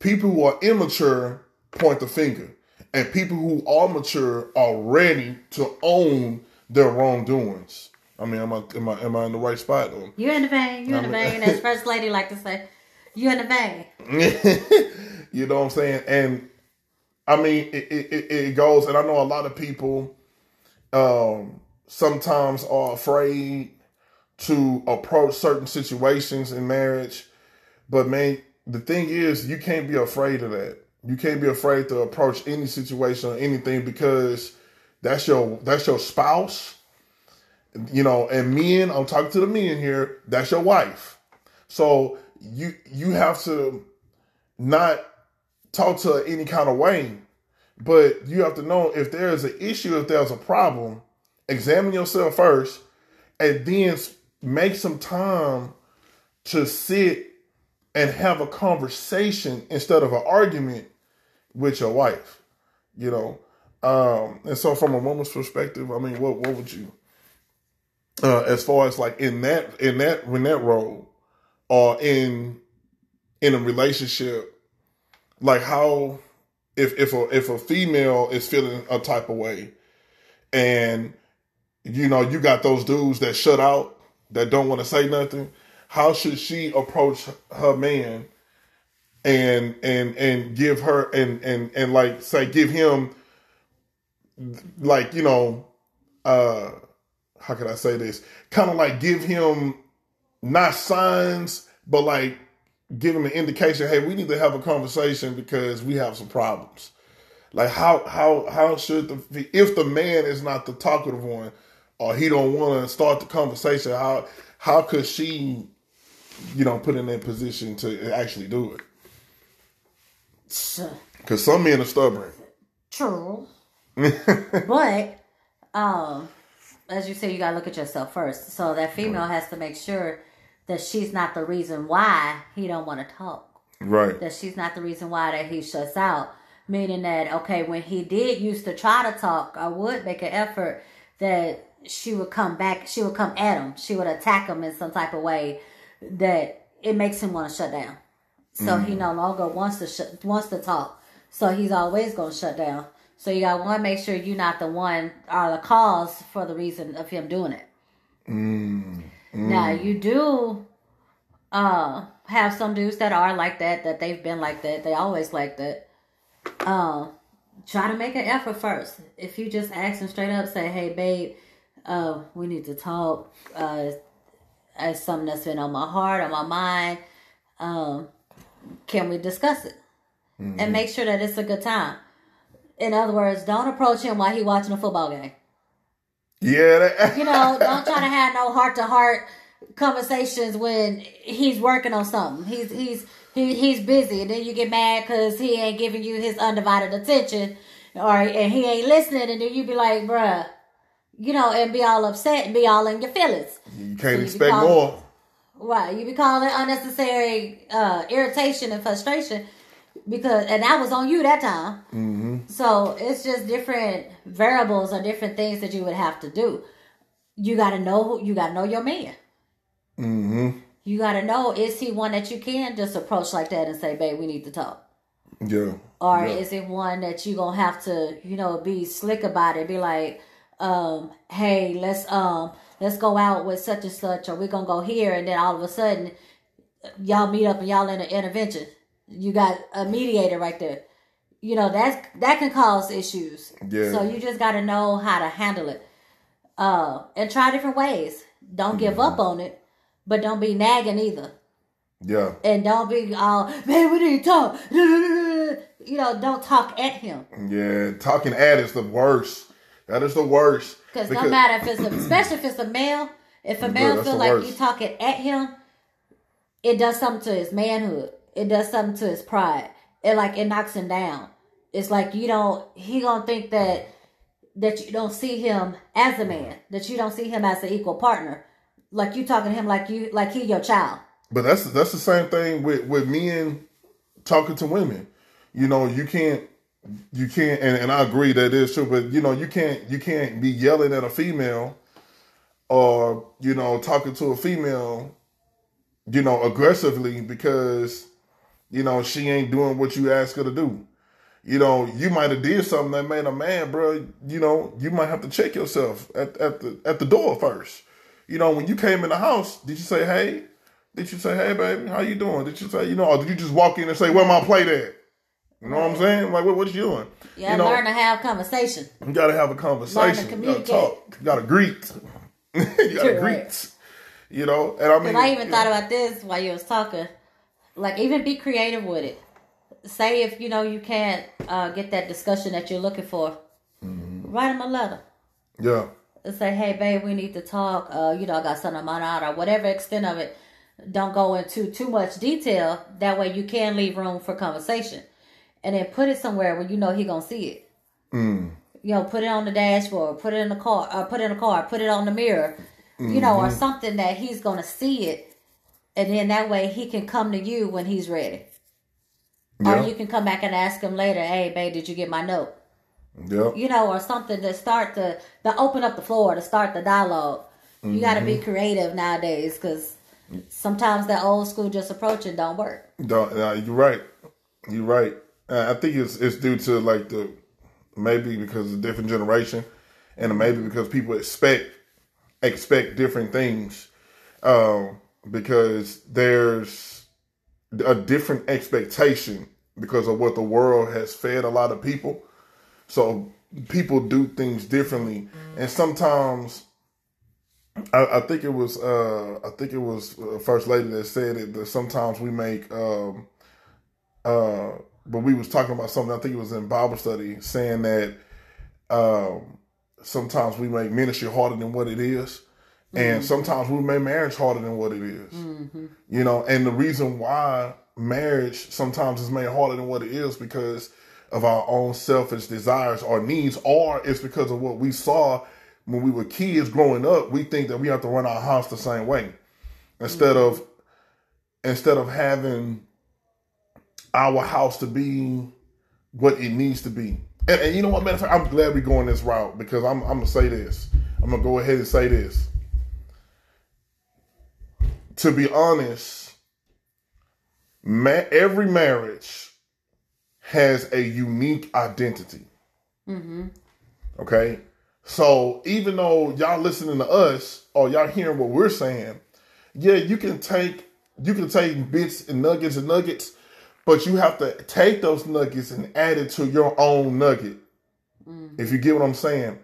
people who are immature point the finger. And people who are mature are ready to own their wrongdoings. I mean, am I am I am I in the right spot though? You're in the vein. You're in the vein. As first lady like to say, you're in the vein. you know what I'm saying? And I mean, it, it, it goes, and I know a lot of people um, sometimes are afraid to approach certain situations in marriage. But man, the thing is, you can't be afraid of that. You can't be afraid to approach any situation or anything because that's your that's your spouse. You know, and men, I'm talking to the men here, that's your wife. So you you have to not talk to any kind of way, but you have to know if there is an issue, if there's a problem, examine yourself first, and then make some time to sit and have a conversation instead of an argument with your wife. You know, um, and so from a woman's perspective, I mean, what what would you, uh, as far as like in that in that in that role, or in in a relationship, like how if if a if a female is feeling a type of way, and you know you got those dudes that shut out that don't want to say nothing, how should she approach her man and and and give her and and and like say give him like you know uh how can I say this? Kind of like give him not signs, but like give him an indication, hey, we need to have a conversation because we have some problems. Like how how how should the if the man is not the talkative one or he don't want to start the conversation, how how could she, you know, put in that position to actually do it? Because some men are stubborn. True. but, um, as you say, you gotta look at yourself first. So that female right. has to make sure that she's not the reason why he don't want to talk. Right. That she's not the reason why that he shuts out. Meaning that okay, when he did used to try to talk, I would make an effort that she would come back. She would come at him. She would attack him in some type of way that it makes him want to shut down. So mm. he no longer wants to sh- wants to talk. So he's always going to shut down. So you got to make sure you're not the one or the cause for the reason of him doing it. Mm. Mm. Now you do uh, have some dudes that are like that, that they've been like that. They always like that. Uh, try to make an effort first. If you just ask him straight up, say, "Hey, babe, uh, we need to talk. Uh, it's something that's been on my heart, on my mind. Um, can we discuss it? Mm-hmm. And make sure that it's a good time. In other words, don't approach him while he's watching a football game. Yeah. That- you know, don't try to have no heart to heart conversations when he's working on something. He's he's he, he's busy, and then you get mad because he ain't giving you his undivided attention, or and he ain't listening, and then you be like, "Bruh, you know, and be all upset and be all in your feelings. You can't so expect calling, more. Right. You be calling unnecessary uh, irritation and frustration because, and that was on you that time. Mm-hmm. So it's just different variables or different things that you would have to do. You got to know, who, you got to know your man. Mm-hmm. You got to know, is he one that you can just approach like that and say, babe, we need to talk? Yeah. Or yeah. is it one that you going to have to, you know, be slick about it, be like, um, hey, let's um let's go out with such and such, or we're gonna go here, and then all of a sudden, y'all meet up and y'all in an intervention. You got a mediator right there. You know that's that can cause issues. Yeah. So you just got to know how to handle it, uh, and try different ways. Don't give mm-hmm. up on it, but don't be nagging either. Yeah. And don't be all, man, we need to talk. You know, don't talk at him. Yeah, talking at is the worst. That is the worst. Because no matter if it's a, especially if it's a male, if a male feel like you talking at him, it does something to his manhood. It does something to his pride. It like it knocks him down. It's like you don't. He gonna think that that you don't see him as a man. That you don't see him as an equal partner. Like you talking to him like you like he your child. But that's that's the same thing with with men talking to women. You know, you can't you can't and, and I agree that is true, but you know, you can't you can't be yelling at a female or, you know, talking to a female, you know, aggressively because, you know, she ain't doing what you ask her to do. you know, you might have did something that made a man, bro. You know, you might have to check yourself at, at the at the door first. You know, when you came in the house, did you say, "Hey"? Did you say, "Hey, baby, how you doing"? Did you say, you know, or did you just walk in and say, "Where my plate at"? You know what I'm saying? Like, what, what you doing? Yeah, you know, learn to have conversation. you gotta have a conversation. Learn to You gotta talk. You gotta greet. you gotta greet. You know, and I mean, I even thought about this while you was talking. Like, even be creative with it. Say if you know you can't uh, get that discussion that you're looking for, Mm-hmm. write them a letter yeah, and say, "Hey, babe, we need to talk. Uh, you know, I got something on my mind, or whatever extent of it. Don't go into too much detail. That way, you can leave room for conversation, and then put it somewhere where you know he gonna see it. Mm. You know, put it on the dashboard, put it in the car, or put it in the car, put it on the mirror. You know, Mm-hmm. or something that he's gonna see it, and then that way he can come to you when he's ready. Or you can come back and ask him later, "Hey, babe, did you get my note?" yeah. you know, or something to start the to open up the floor to start the dialog You got to be creative nowadays because sometimes that old school just approaching don't work. Don't, uh, you're right. You're right. Uh, I think it's it's due to like the maybe because of different generation, and maybe because people expect expect different things. Um, because there's a different expectation because of what the world has fed a lot of people. So people do things differently, and sometimes I, I think it was uh, I think it was First Lady that said it that sometimes we make um, uh, but we was talking about something I think it was in Bible study saying that um, sometimes we make ministry harder than what it is. And mm. sometimes we make marriage harder than what it is. Mm-hmm. You know, and the reason why marriage sometimes is made harder than what it is because of our own selfish desires or needs, or it's because of what we saw when we were kids growing up. We think that we have to run our house the same way instead mm. of instead of having our house to be what it needs to be. And, and you know what, matter of fact, I'm glad we're going this route because I'm, I'm gonna say this. I'm gonna go ahead and say this. To be honest, ma- every marriage has a unique identity. Mm-hmm. Okay, so even though y'all listening to us or y'all hearing what we're saying, yeah, you can take you can take bits and nuggets and nuggets, but you have to take those nuggets and add it to your own nugget. Mm. If you get what I'm saying,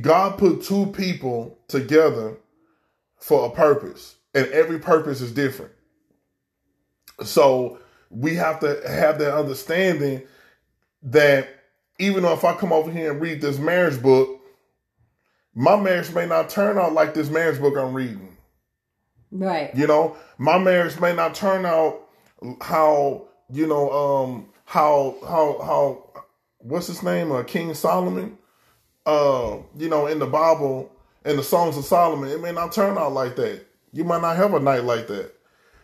God put two people together for a purpose, and every purpose is different. So we have to have that understanding that even though if I come over here and read this marriage book, my marriage may not turn out like this marriage book I'm reading. Right. You know, my marriage may not turn out how you know um how how how what's his name uh, King Solomon uh you know in the Bible in the Songs of Solomon it may not turn out like that. You might not have a night like that.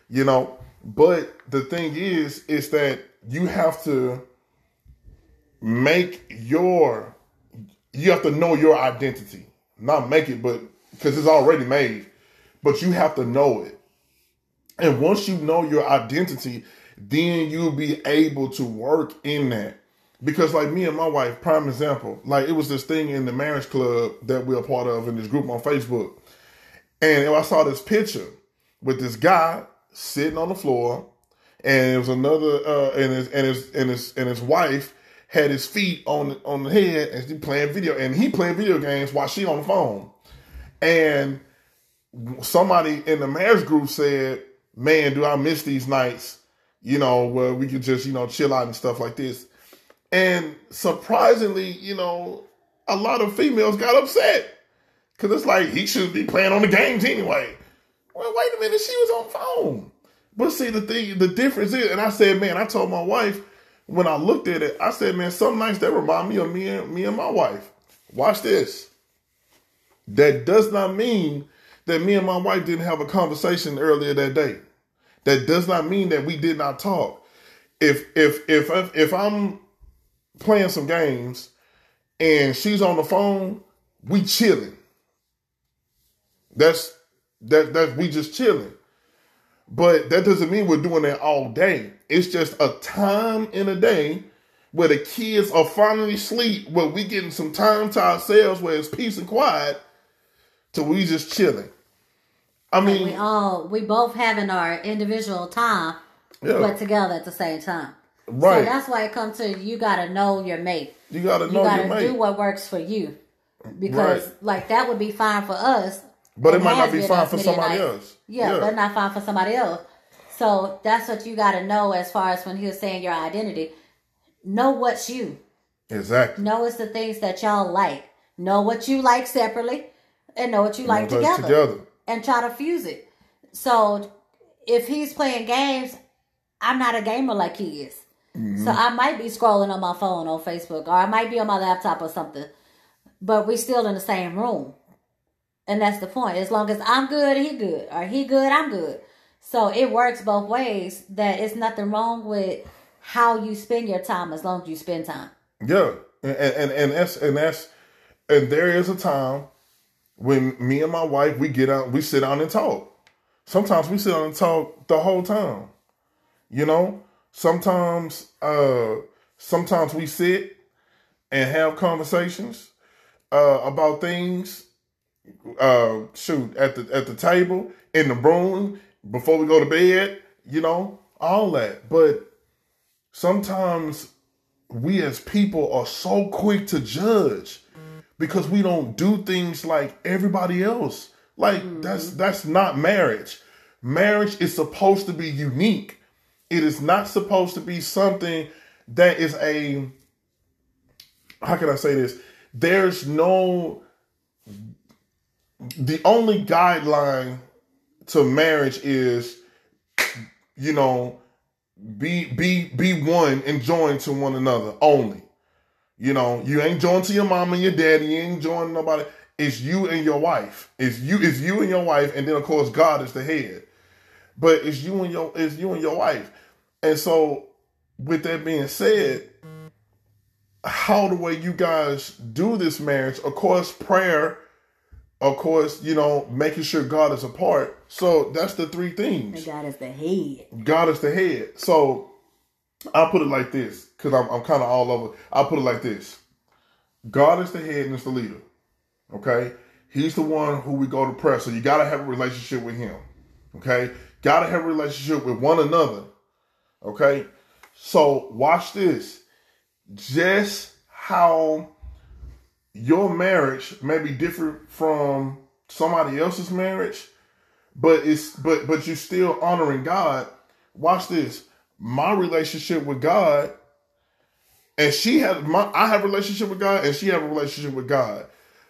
You know, but the thing is is that you have to make your you have to know your identity. Not make it but because it's already made but you have to know it. And once you know your identity, then you'll be able to work in that. Because like me and my wife, prime example, like it was this thing in the marriage club that we're a part of in this group on Facebook. And I saw this picture with this guy sitting on the floor, and it was another uh and his and his and his and his wife had his feet on on the head and she playing video and he playing video games while she on the phone. And somebody in the marriage group said, "Man, do I miss these nights? You know, where we could just you know chill out and stuff like this." And surprisingly, you know, a lot of females got upset because it's like he should be playing on the games anyway. Well, wait a minute, she was on phone. But see, the thing, the difference is, and I said, man, I told my wife when I looked at it, I said, man, some nights that remind me of me and me and my wife. Watch this. That does not mean that me and my wife didn't have a conversation earlier that day. That does not mean that we did not talk. If if if if, if I'm playing some games and she's on the phone, we chilling. That's that that we just chilling. But that doesn't mean we're doing that all day. It's just a time in a day where the kids are finally asleep, where we getting some time to ourselves, where it's peace and quiet, to we just chilling. I mean, we all we both having our individual time, Yeah. but together at the same time. Right. So that's why it comes to you got to know your mate. you gotta You know got your to mate. do what works for you, because Right. like that would be fine for us, But it might not be fine for somebody nights. else. Yeah, Yeah. but not fine for somebody else. So that's what you got to know as far as when he was saying your identity. Know what's you. exactly. Know it's the things that y'all like. Know what you like separately, and know what you like together, together. And try to fuse it. So if he's playing games, I'm not a gamer like he is. Mm-hmm. So I might be scrolling on my phone on Facebook, or I might be on my laptop or something. But we still in the same room, and that's the point. As long as I'm good, he good, or he good, I'm good. So it works both ways. That it's nothing wrong with how you spend your time as long as you spend time. Yeah, and and and that's and that's and there is a time when me and my wife we get out, we sit down and talk. Sometimes we sit down and talk the whole time. You know, sometimes uh sometimes we sit and have conversations uh about things uh shoot at the at the table in the room before we go to bed, you know, all that. But sometimes we as people are so quick to judge because we don't do things like everybody else. Like that's mm-hmm. that's not marriage. Marriage is supposed to be unique. It is not supposed to be something that is a how can I say this? There's no the only guideline to marriage is you know be be be one and join to one another only. You know, you ain't joined to your mom and your daddy, you ain't joined nobody. It's you and your wife. It's you, it's you and your wife, and then of course God is the head. But it's you and your it's you and your wife. And so with that being said, how the way you guys do this marriage, of course, prayer, of course, you know, making sure God is a part. So that's the three things. God is the head. God is the head. So I'll put it like this, because I'm, I'm kind of all over. I'll put it like this. God is the head and is the leader. Okay? He's the one who we go to prayer. So you gotta have a relationship with him. Okay? Gotta have a relationship with one another. Okay? So watch this. Just how your marriage may be different from somebody else's marriage, but it's but but you're still honoring God. Watch this. My relationship with God, and she had my I have a relationship with God, and she have a relationship with God.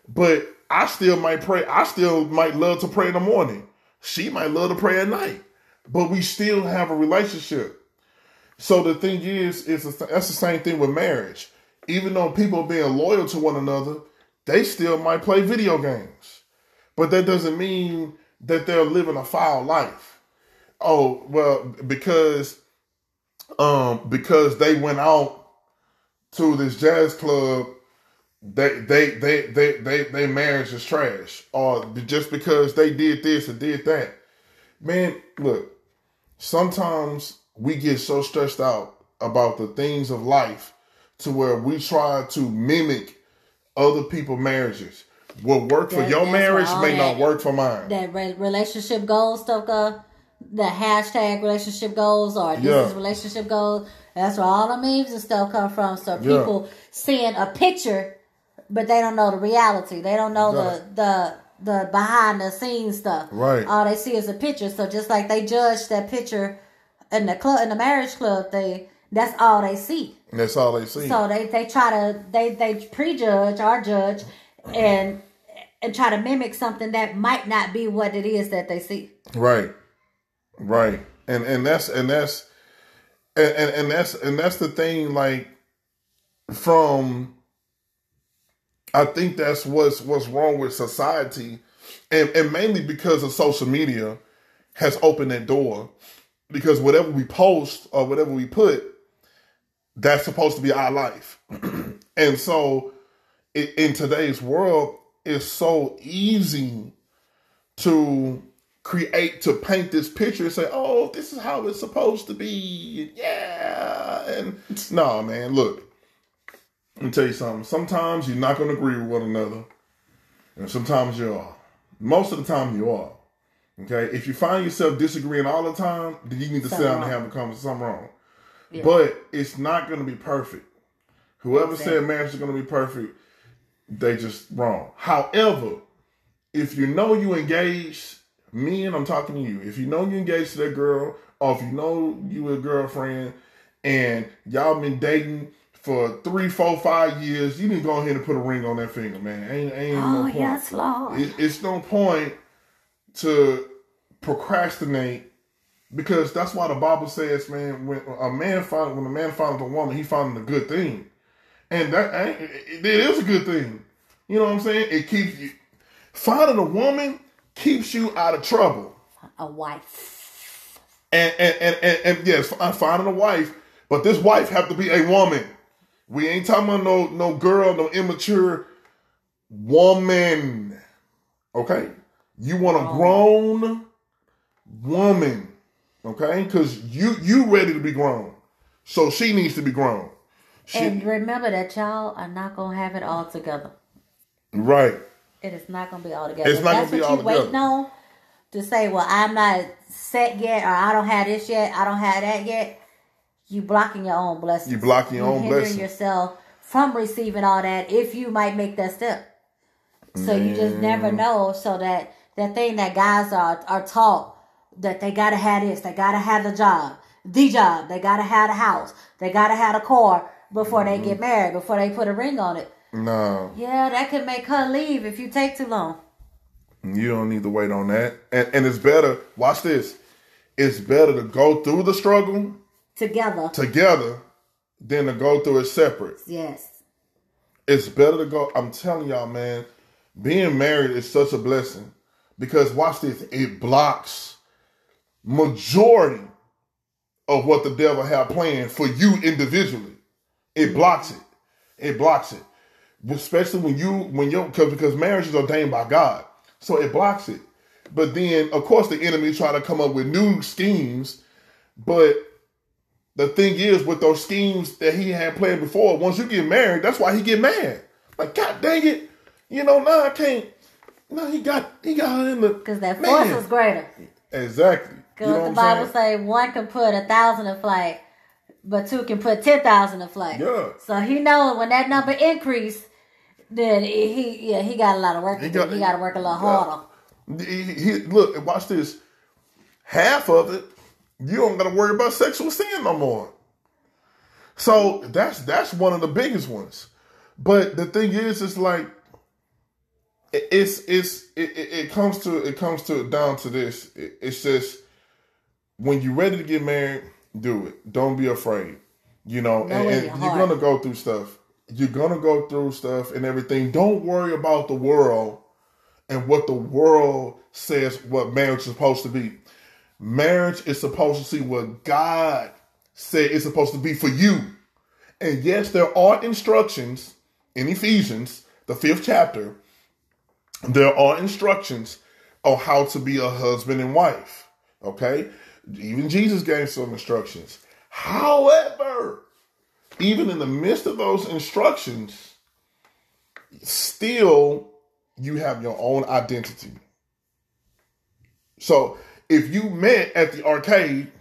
But I still might pray. I still might love to pray in the morning. She might love to pray at night. But we still have a relationship. So the thing is, is that's the same thing with marriage. Even though people being loyal to one another, they still might play video games. But that doesn't mean that they're living a foul life. Oh, well, because um because they went out to this jazz club, they they they they they, they marriage is trash. Or just because they did this or did that. Man, look, sometimes we get so stressed out about the things of life to where we try to mimic other people's marriages. What worked for your marriage may not work for mine. That re- relationship goals stuff. The hashtag relationship goals or this Yeah. is relationship goals. That's where all the memes and stuff come from. So Yeah. people seeing a picture, but they don't know the reality. They don't know the the the behind the scenes stuff. Right. All they see is a picture. So just like they judge that picture in the club in the marriage club they that's all they see. That's all they see. So they, they try to they they prejudge or judge and and try to mimic something that might not be what it is that they see. Right. Right. And and that's and that's and, and, and that's and that's the thing like from I think that's what's what's wrong with society and, and mainly because of social media has opened that door because whatever we post or whatever we put that's supposed to be our life. and so in today's world it's so easy to create to paint this picture and say, "Oh, this is how it's supposed to be." Yeah, and no, man, look, Let me tell you something. Sometimes you're not going to agree with one another, and sometimes you are. Most of the time, you are. Okay. If you find yourself disagreeing all the time, then you need to sit down and have a conversation. Something wrong. Yeah. But it's not going to be perfect. Whoever Exactly. said marriage is going to be perfect, they just wrong. However, if you know you engaged, me and I'm talking to you. If you know you engaged to that girl, or if you know you a girlfriend, and y'all been dating for three, four, five years, you need to go ahead and put a ring on that finger, man. Ain't ain't no Oh point. yes, Lord. It, it's no point to procrastinate because that's why the Bible says, man, when a man find when a man finds a woman, he finds a good thing, and that ain't, it, it is a good thing. You know what I'm saying? It keeps you finding a woman keeps you out of trouble, A wife. and and and, and, and yes, I'm finding a wife, but this wife have to be a woman. We ain't talking about no no girl, no immature woman. Okay, you want a oh. grown woman. Okay, because you you ready to be grown, so she needs to be grown. She, And remember that y'all are not gonna have it all together. right. It is not gonna be all together. It's If not that's gonna be what all you waiting on to say, well, I'm not set yet, or I don't have this yet, I don't have that yet. You blocking your own blessings. You blocking your You own hindering blessings. yourself from receiving all that if you might make that step. So you just never know. So that that thing that guys are are taught that they gotta have this, they gotta have the job, the job, they gotta have the house, they gotta have a car before they Mm-hmm. get married, before they put a ring on it. No, Yeah, that could make her leave if you take too long. you don't need to wait on that. And and it's better. Watch this. It's better to go through the struggle Together. together than to go through it separate. Yes. It's better to go. I'm telling y'all, man, being married is such a blessing because watch this. It blocks majority of what the devil have planned for you individually. It blocks it. It blocks it. Especially when you when you because because marriage is ordained by God, so it blocks it. But then, of course, the enemy try to come up with new schemes. But the thing is, with those schemes that he had planned before, once you get married, that's why he get mad. Like, God dang it, you know, now I can't. No, he got he got her in the Because that Man. force is greater. exactly. You Because know the Bible saying? say one can put a thousand in flight, but two can put ten thousand in flight. Yeah. So he knows when that number increase, then he yeah he got a lot of work He got- He got to work a little harder. He, he- look, watch this. Half of it, you don't got to worry about sexual sin no more. So that's that's one of the biggest ones. But the thing is, it's like it- it's it's it, it, comes to it comes to down to this. It, it's just when you're ready to get married, do it. Don't be afraid. You know, and, and you're heart. gonna go through stuff. You're gonna go through stuff and everything. Don't worry about the world and what the world says what marriage is supposed to be. Marriage is supposed to see what God said it's supposed to be for you. And yes, there are instructions in Ephesians, the fifth chapter. There are instructions on how to be a husband and wife. Okay? Even Jesus gave some instructions. However, even in the midst of those instructions, still you have your own identity. So if you met at the arcade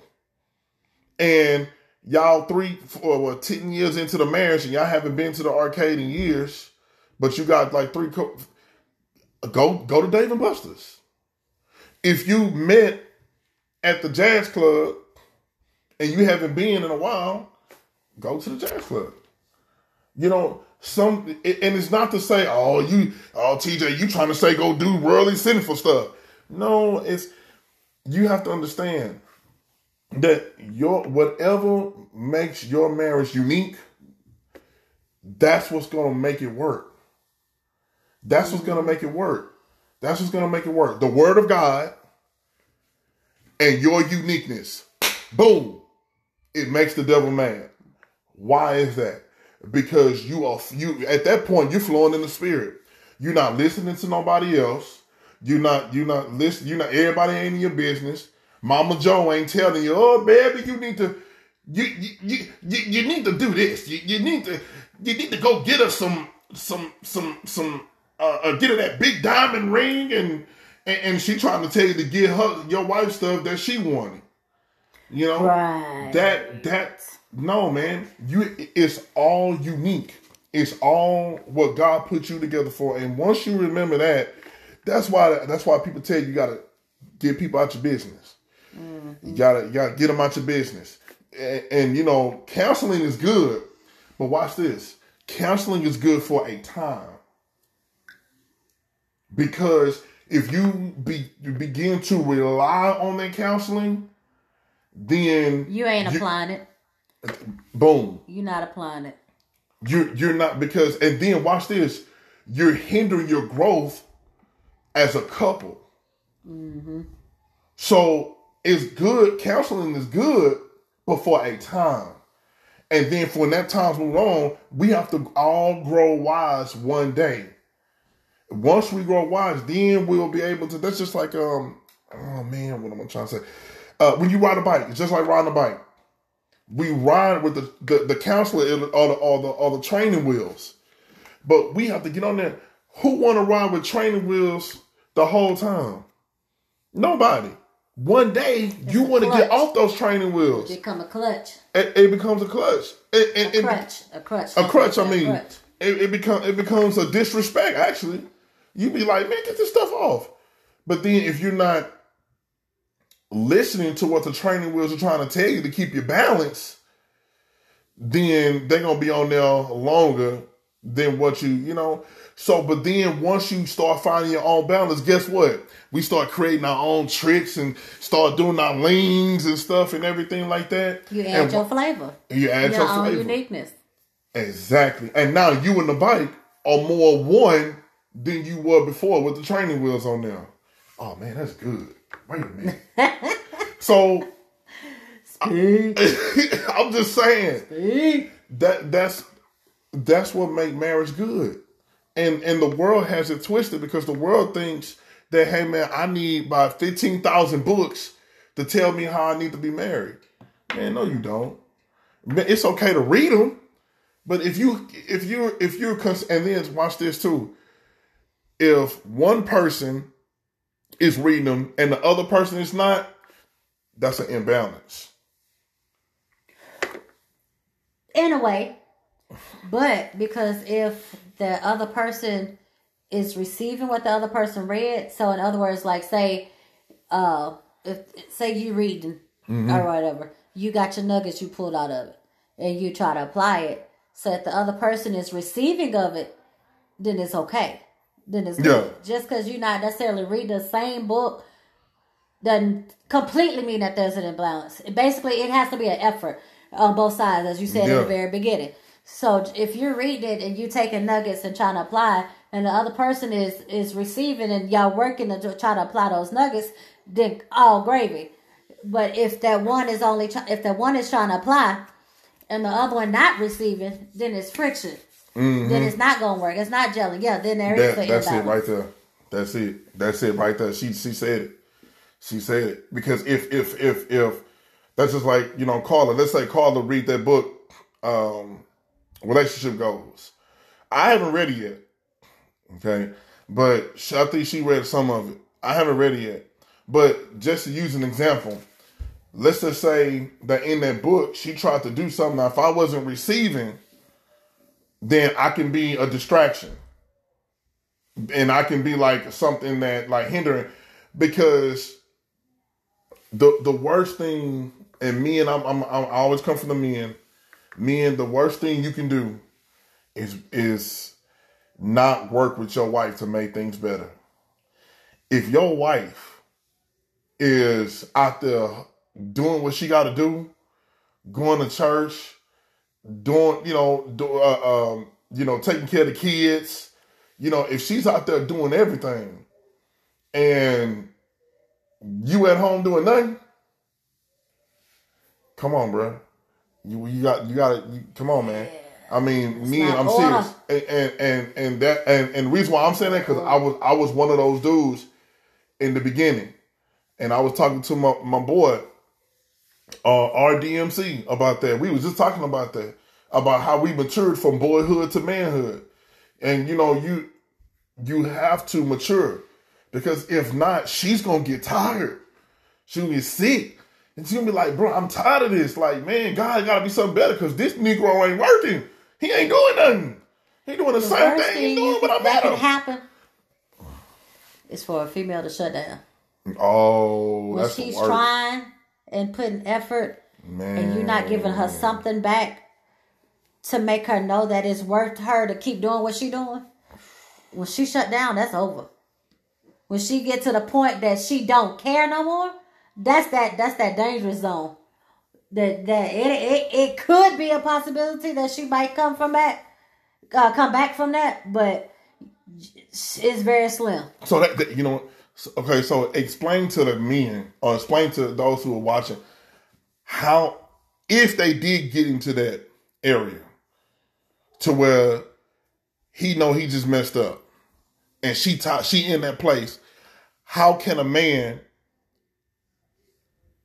and y'all three or what ten years into the marriage and y'all haven't been to the arcade in years, but you got like three co- go go to Dave and Buster's. If you met at the jazz club and you haven't been in a while, go to the jazz club. You know, some and it's not to say, oh, you, oh, TJ, you trying to say go do worldly sinful stuff. No, it's you have to understand that your whatever makes your marriage unique, that's what's gonna make it work. That's what's gonna make it work. That's what's gonna make it work. The word of God and your uniqueness. Boom. It makes the devil mad. Why is that? Because you are you at that point you're flowing in the spirit. You're not listening to nobody else. You're not you're not listen. You're not everybody ain't in your business. Mama Joe ain't telling you, oh baby, you need to you you you, you, need to do this. You, you need to you need to go get her some some some some uh, uh get her that big diamond ring and, and and she trying to tell you to get her your wife stuff that she wanted. You know Right. that that no man, you it's all unique. It's all what God put you together for, and once you remember that, that's why that's why people tell you you gotta get people out your business. Mm-hmm. You gotta you gotta get them out your business, and, and you know counseling is good, but watch this. Counseling is good for a time because if you be you begin to rely on that counseling, then You ain't you- applying it. Boom, You're not applying it. you're you're not because and then watch this. You're hindering your growth as a couple. So it's good counseling is good but for a time. And then for when that time's moved on we have to all grow wise one day. Once we grow wise then we'll be able to that's just like um oh man what am i trying to say? Uh when you ride a bike it's just like riding a bike we ride with the the, the counselor or the, or the or the training wheels, but we have to get on there. Who want to ride with training wheels the whole time? Nobody. One day you want to get off those training wheels. Become a clutch. It, it becomes a clutch. It, it, A it- crutch. A crutch. a crutch. I mean, crutch. it, it becomes it becomes a disrespect. Actually, you be like, man, get this stuff off. But then if you're not listening to what the training wheels are trying to tell you to keep your balance, then they're gonna be on there longer than what you you know. So, but then once you start finding your own balance, guess what? We start creating our own tricks and start doing our leans and stuff and everything like that. You add and your flavor. you add your your own flavor. uniqueness. Exactly. And now you and the bike are more one than you were before with the training wheels on there. Oh man, that's good. Wait a minute. so I'm just saying that that's that's what make marriage good. And and the world has it twisted because the world thinks that hey man, I need about fifteen thousand books to tell me how I need to be married. Man, no, you don't. It's okay to read them, but if you if you if you're and then watch this too. If one person is reading them and the other person is not, that's an imbalance. in a way. But because if the other person is receiving what the other person read so in other words like say uh if say you reading or whatever you got your nuggets you pulled out of it and you try to apply it. So if the other person is receiving of it then it's okay then it's good. Yeah. just because you're not necessarily reading the same book doesn't completely mean that there's an imbalance. Basically, it has to be an effort on both sides, as you said in Yeah. the very beginning. So if you're reading it and you're taking nuggets and trying to apply, and the other person is is receiving, and y'all working to try to apply those nuggets, then all gravy. But if that one is only try, if that one is trying to apply, and the other one not receiving, then it's friction. Then it's not gonna work. It's not gelling. Yeah, then there is That, an that's it right there. That's it. That's it right there. She she said it. She said it because if if if if that's just like you know Carla. Let's say Carla read that book, um, relationship goals. I haven't read it yet. Okay, but she, I think she read some of it. I haven't read it yet. But just to use an example, let's just say that in that book she tried to do something. Now, if I wasn't receiving, then I can be a distraction and I can be like something that like hindering because the the worst thing and me and I'm, I'm, I'm I always come from the men. Men, the worst thing you can do is is not work with your wife to make things better. If your wife is out there doing what she got to do, going to church, doing you know, do, uh, um, you know, taking care of the kids, you know, if she's out there doing everything and you at home doing nothing, come on, bro. You you got you got to come on, man. I mean, me, not I'm order. serious, and and and, and that and, and the reason why I'm saying that because I was I was one of those dudes in the beginning, and I was talking to my my boy, uh, RDMC about that. We was just talking about that. about how we matured from boyhood to manhood. And you know, you you have to mature because if not, she's gonna get tired. She'll get sick. And she'll be like, bro, I'm tired of this. Like, man, God gotta be something better because this Negro ain't working. He ain't doing nothing. He doing the, the same thing he's doing, but I'm that can happen is for a female to shut down. Oh, when she's trying and putting effort, Man. and you're not giving her something back to make her know that it's worth her to keep doing what she's doing. When she shut down, that's over. When she get to the point that she don't care no more, that's that that's that dangerous zone. That that it it, it could be a possibility that she might come from back, uh, come back from that, but it's very slim. So that, that you know, okay. So explain to the men or explain to those who are watching how if they did get into that area to where he know he just messed up and she taught she in that place how can a man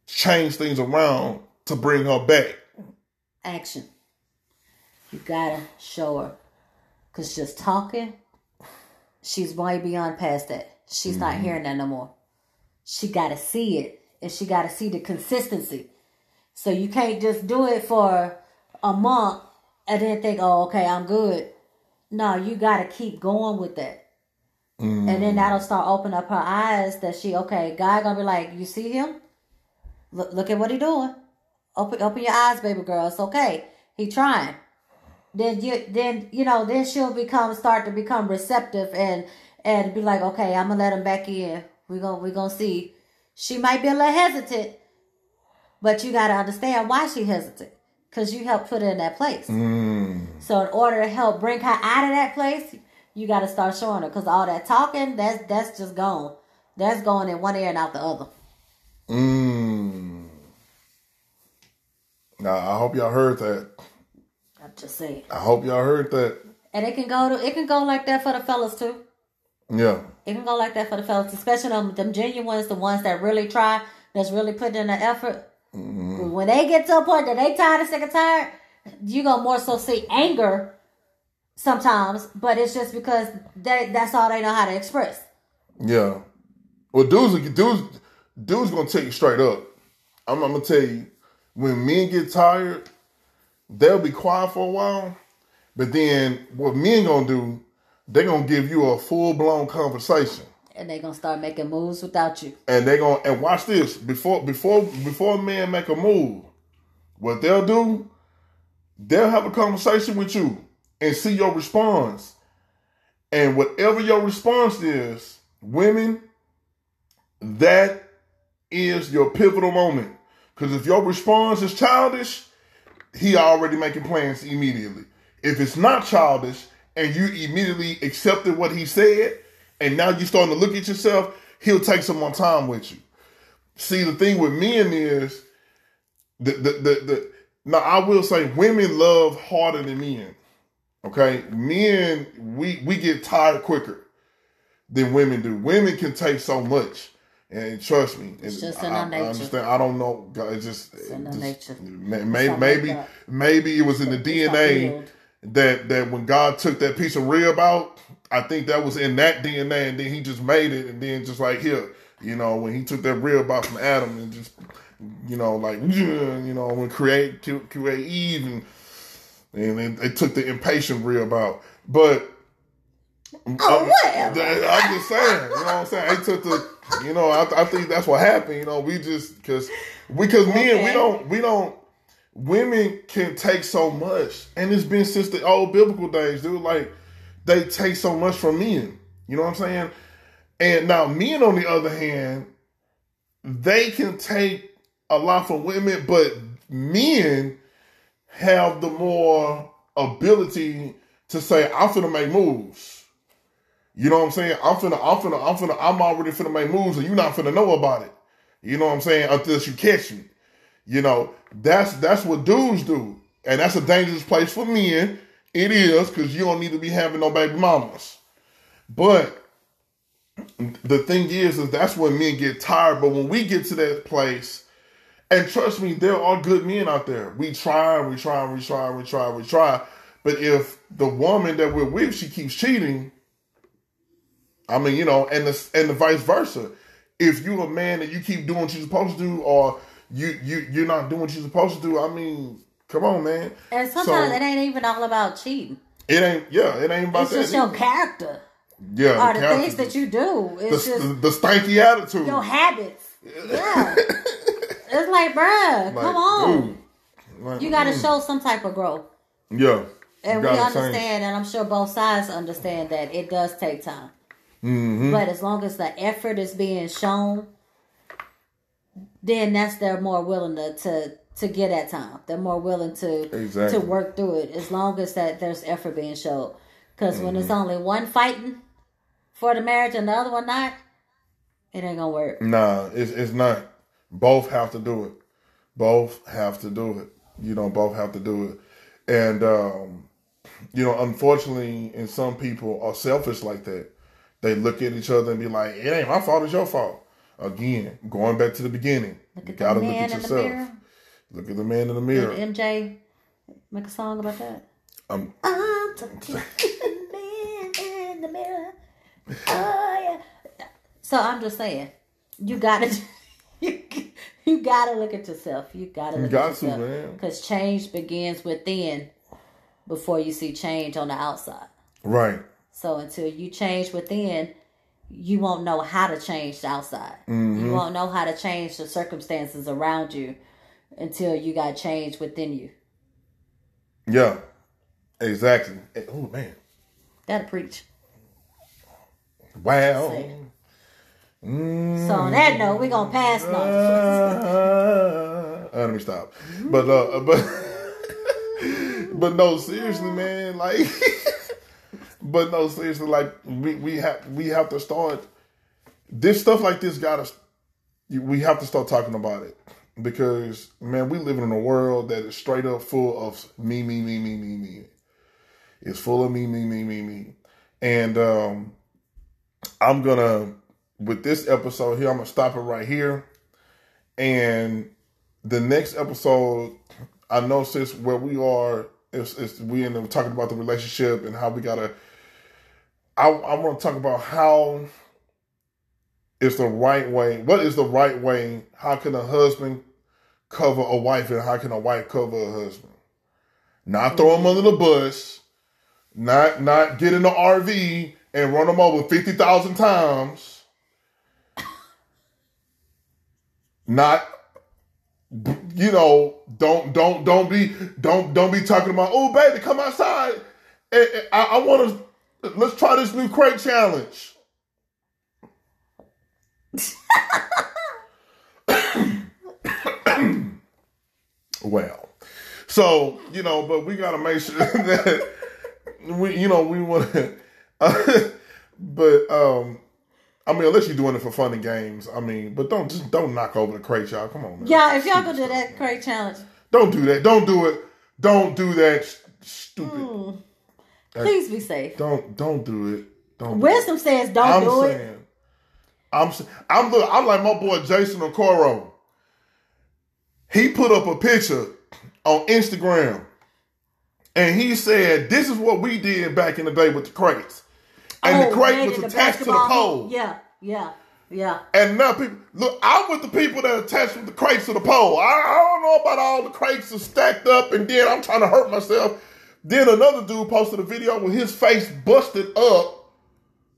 change things around to bring her back? Action. You gotta show her. Because just talking she's way beyond past that she's mm-hmm. not hearing that no more she gotta see it and she gotta see the consistency so you can't just do it for a month and then think, oh, okay, I'm good. No, you got to keep going with that. Mm. And then that'll start opening up her eyes that she, okay, God gonna be like, you see him? Look, look at what he doing. Open, open your eyes, baby girl. It's okay. He trying. Then you, then you know, then she'll become start to become receptive and and be like, okay, I'm gonna let him back in. We're gonna we gonna see. She might be a little hesitant, but you gotta understand why she hesitant because you helped put her in that place. Mm. So in order to help bring her out of that place, you got to start showing her because all that talking, that's that's just gone. That's going in one ear and out the other. Mm. Now I hope y'all heard that. I'm just saying. I hope y'all heard that. And it can go to it can go like that for the fellas too. Yeah. It can go like that for the fellas, especially them them genuine ones, the ones that really try, that's really putting in the effort. Mm-hmm. When they get to a point that they tired and sick and tired, you gonna more so see anger sometimes, but it's just because they that's all they know how to express. Yeah. Well, dudes, dudes, dudes gonna take you straight up. I'm, I'm, gonna tell you, when men get tired, they'll be quiet for a while, but then what men gonna do, they gonna give you a full blown conversation and they're gonna start making moves without you. And they're gonna and watch this before before before a man make a move. What they'll do, they'll have a conversation with you and see your response. And whatever your response is, women, that is your pivotal moment. Because if your response is childish, he already making plans immediately. If it's not childish and you immediately accepted what he said, and now you're starting to look at yourself, he'll take some more time with you. See, the thing with men is the the the, the now I will say women love harder than men. Okay, men we we get tired quicker than women do. Women can take so much, and trust me, it's just in I, our nature. I understand. I don't know. It's just, it's in just nature. Maybe maybe, like maybe it was in the DNA that that when God took that piece of rib out, I think that was in that DNA, and then he just made it, and then just like here, you know, when he took that rib out from Adam and just, you know, like you know, when create create Eve, and and they, they took the impatient rib out, but. Oh, I'm, I'm just saying, you know what I'm saying? They took the, you know, I, I think that's what happened. You know, we just because we because okay. men we don't we don't women can take so much, and it's been since the old biblical days, dude. Like they take so much from men. You know what I'm saying? And now men, on the other hand, they can take a lot from women, but men have the more ability to say, I'm finna make moves. You know what I'm saying? I'm finna, I'm finna, I'm finna, I'm already finna make moves and you're not finna know about it. You know what I'm saying? Until you catch me. You know, that's that's what dudes do. And that's a dangerous place for men it is because you don't need to be having no baby mamas. But the thing is, is that's when men get tired. But when we get to that place And trust me, there are good men out there. We try, and we try, and we try, and we try, and we try. But if the woman that we're with, she keeps cheating, I mean, you know, and the and the vice versa. If you're a man and you keep doing what you're supposed to do, or you you you're not doing what you're supposed to do, I mean, come on, man. And sometimes so, it ain't even all about cheating. It ain't. Yeah, it ain't about it's that. It's just your character. Yeah, or the, the things that you do. It's the, just the, the stanky attitude. Your habits. Yeah. it's like, bruh, like, come on. Like, you got to mm. show some type of growth. Yeah. And we understand, change. and I'm sure both sides understand that it does take time. Mm-hmm. But as long as the effort is being shown, then that's they're more willing to, to to get at time. They're more willing to exactly. to work through it as long as that there's effort being shown. Because mm-hmm. when it's mm-hmm. only one fighting for the marriage and the other one not, it ain't gonna work. Nah, it's it's not. Both have to do it. Both have to do it. You know, both have to do it. And um, you know, unfortunately, and some people are selfish like that. They look at each other and be like, "It ain't my fault; it's your fault." Again, going back to the beginning, look you gotta look at yourself. Look at the man in the mirror. Did MJ make a song about that? Um, I'm talking to the man in the mirror. Oh yeah. So I'm just saying, you gotta, you, you gotta look at yourself. You gotta look you got at yourself because change begins within before you see change on the outside. Right. So until you change within, you won't know how to change the outside. Mm-hmm. You won't know how to change the circumstances around you until you got change within you. Yeah, exactly. Oh man, gotta preach. Wow. Mm-hmm. So on that note, we're gonna pass now. Uh, let me stop. But uh, but but no, seriously, man, like. But no, seriously, like we, we have we have to start this stuff like this got us we have to start talking about it. Because man we live in a world that is straight up full of me me me me me me. It's full of me me me me me. And um i'm gonna with this episode here i'm gonna stop it right here. And the next episode i know since where we are is, is we end up talking about the relationship and how we gotta I, I want to talk about how is the right way. What is the right way? How can a husband cover a wife, and how can a wife cover a husband? Not throw him under the bus. Not not get in the RV and run him over fifty thousand times. Not you know don't don't don't be don't don't be talking about oh baby come outside. I, I want to Let's try this new crate challenge. well, so you know, but we gotta make sure that we, you know, we want to. Uh, but um, I mean, unless you're doing it for fun and games, I mean, but don't just don't knock over the crate, y'all. Come on, man. Yeah, if y'all gonna do that crate challenge, don't do that. Don't do it. Don't do that. Stupid. Mm. Please be safe. Don't don't do it. Don't. Wisdom do says don't I'm do saying, it. I'm I'm look. I'm like my boy Jason Okoro. He put up a picture on Instagram, and he said, "This is what we did back in the day with the crates, and oh, the crate was attached to the pole." Yeah, yeah. Yeah. And now people look, I'm with the people that attached with the crates to the pole. I, I don't know about all the crates are stacked up and then I'm trying to hurt myself then another dude posted a video with his face busted up,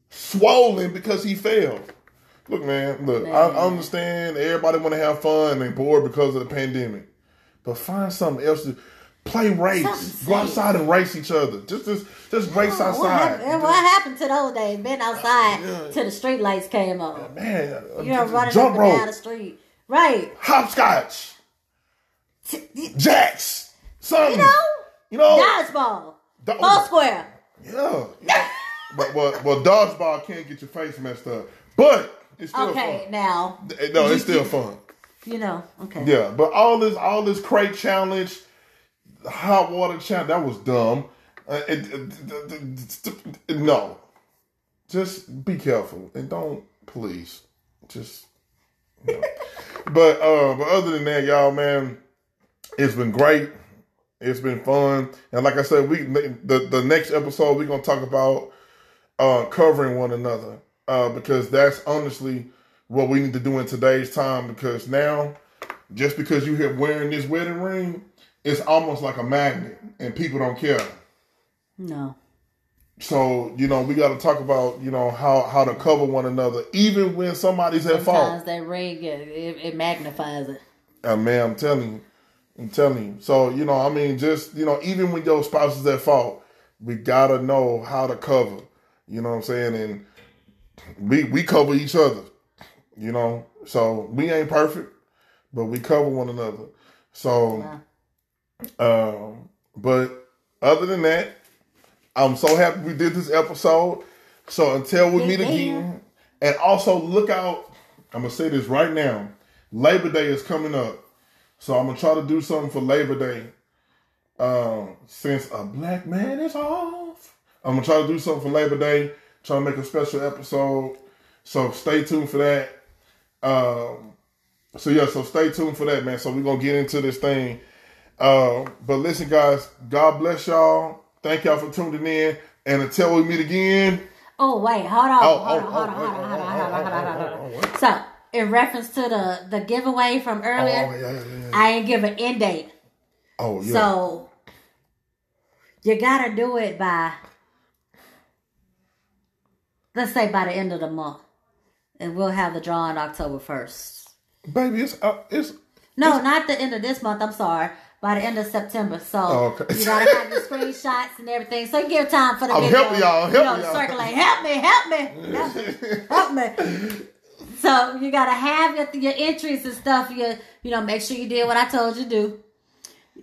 swollen because he fell. Look, man, look, man. I, understand everybody want to have fun and they bored because of the pandemic, but find something else to play race. Go outside and race each other. Just just just race outside. What happened, what happened to those days? Been outside yeah. till the street lights came on. Man, you know, running jump up and rope. down the street. Right. Hopscotch. Jacks. Something. You know? You know, dodgeball, do- ball square. Yeah, yeah. but well, well, dodgeball can't get your face messed up, but it's still okay. Fun. Now, no, it's still fun. You know, okay. Yeah, but all this, all this crate challenge, hot water challenge, that was dumb. Uh, it, it, it, no, just be careful and don't, please, just. You know. but uh, but other than that, y'all, man, it's been great. It's been fun, and like I said, we the the next episode we're gonna talk about uh, covering one another uh, because that's honestly what we need to do in today's time. Because now, just because you here wearing this wedding ring, it's almost like a magnet, and people don't care. No. So you know we got to talk about you know how how to cover one another, even when somebody's at fault. Sometimes that ring it, it, magnifies it. Uh, man, I'm telling you, I'm telling you. So you know, I mean, just you know, even when your spouse is at fault, we gotta know how to cover. You know what I'm saying? And we we cover each other. You know, so we ain't perfect, but we cover one another. So, um, but other than that, I'm so happy we did this episode. So until we meet again, and also look out. I'm gonna say this right now. Labor Day is coming up, so I'm gonna try to do something for Labor Day. Um, since a black man is off, I'm gonna try to do something for Labor Day. Try to make a special episode. So stay tuned for that. Um, so yeah, so stay tuned for that, man. So we're gonna get into this thing. Uh, but listen, guys, God bless y'all. Thank y'all for tuning in. And until we meet again. Oh wait, hold on, hold on, hold on, hold on, hold on, hold on, hold on. So in reference to the the giveaway from earlier, Oh, yeah, yeah, yeah. I ain't give an end date. Oh yeah. So you gotta do it by let's say by the end of the month. And we'll have the draw on October first. Baby, it's uh, it's No, not the end of this month, I'm sorry. By the end of September. So Oh, okay. you gotta have the screenshots and everything. So you give time for the I'm video. helping y'all, you know, y'all. circulate. Help me, help me, help me, help me. So you gotta have your, your entries and stuff. You you know, make sure you did what I told you to do.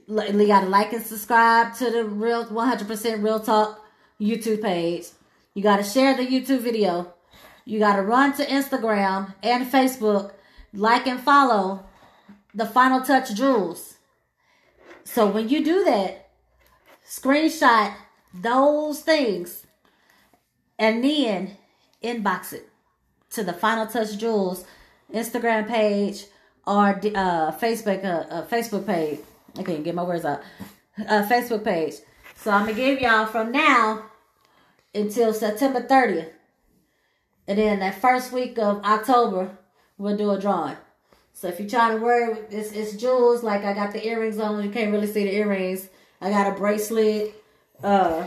You gotta like and subscribe to the real 100% Real Talk YouTube page. You gotta share the YouTube video. You gotta run to Instagram and Facebook, like and follow the Final Touch Jewels. So when you do that, screenshot those things and then inbox it to the Final Touch Jewels Instagram page or uh, Facebook uh, uh, Facebook page. I can't get my words out. Uh, Facebook page. So I'm gonna give y'all from now until September 30th, and then that first week of October we'll do a drawing. So if you're trying to wear it's it's jewels, like I got the earrings on, you can't really see the earrings. I got a bracelet. Uh,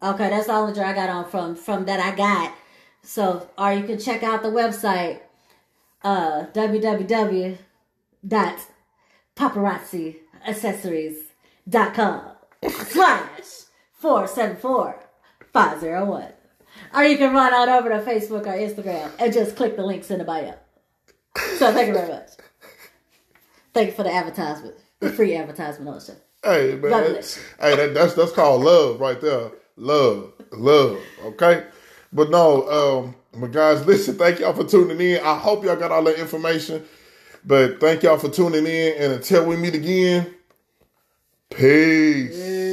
okay, that's all the jewelry I got on from from that I got. So, or you can check out the website, uh, www.paparazziaccessories.com slash 474 501. Or you can run on over to Facebook or Instagram and just click the links in the bio. So thank you very much. Thank you for the advertisement, the free advertisement on the show. Hey man, hey that, that's that's called love right there. Love, love. Okay, but no, um, but guys, listen. Thank y'all for tuning in. I hope y'all got all that information. But thank y'all for tuning in, and until we meet again, peace.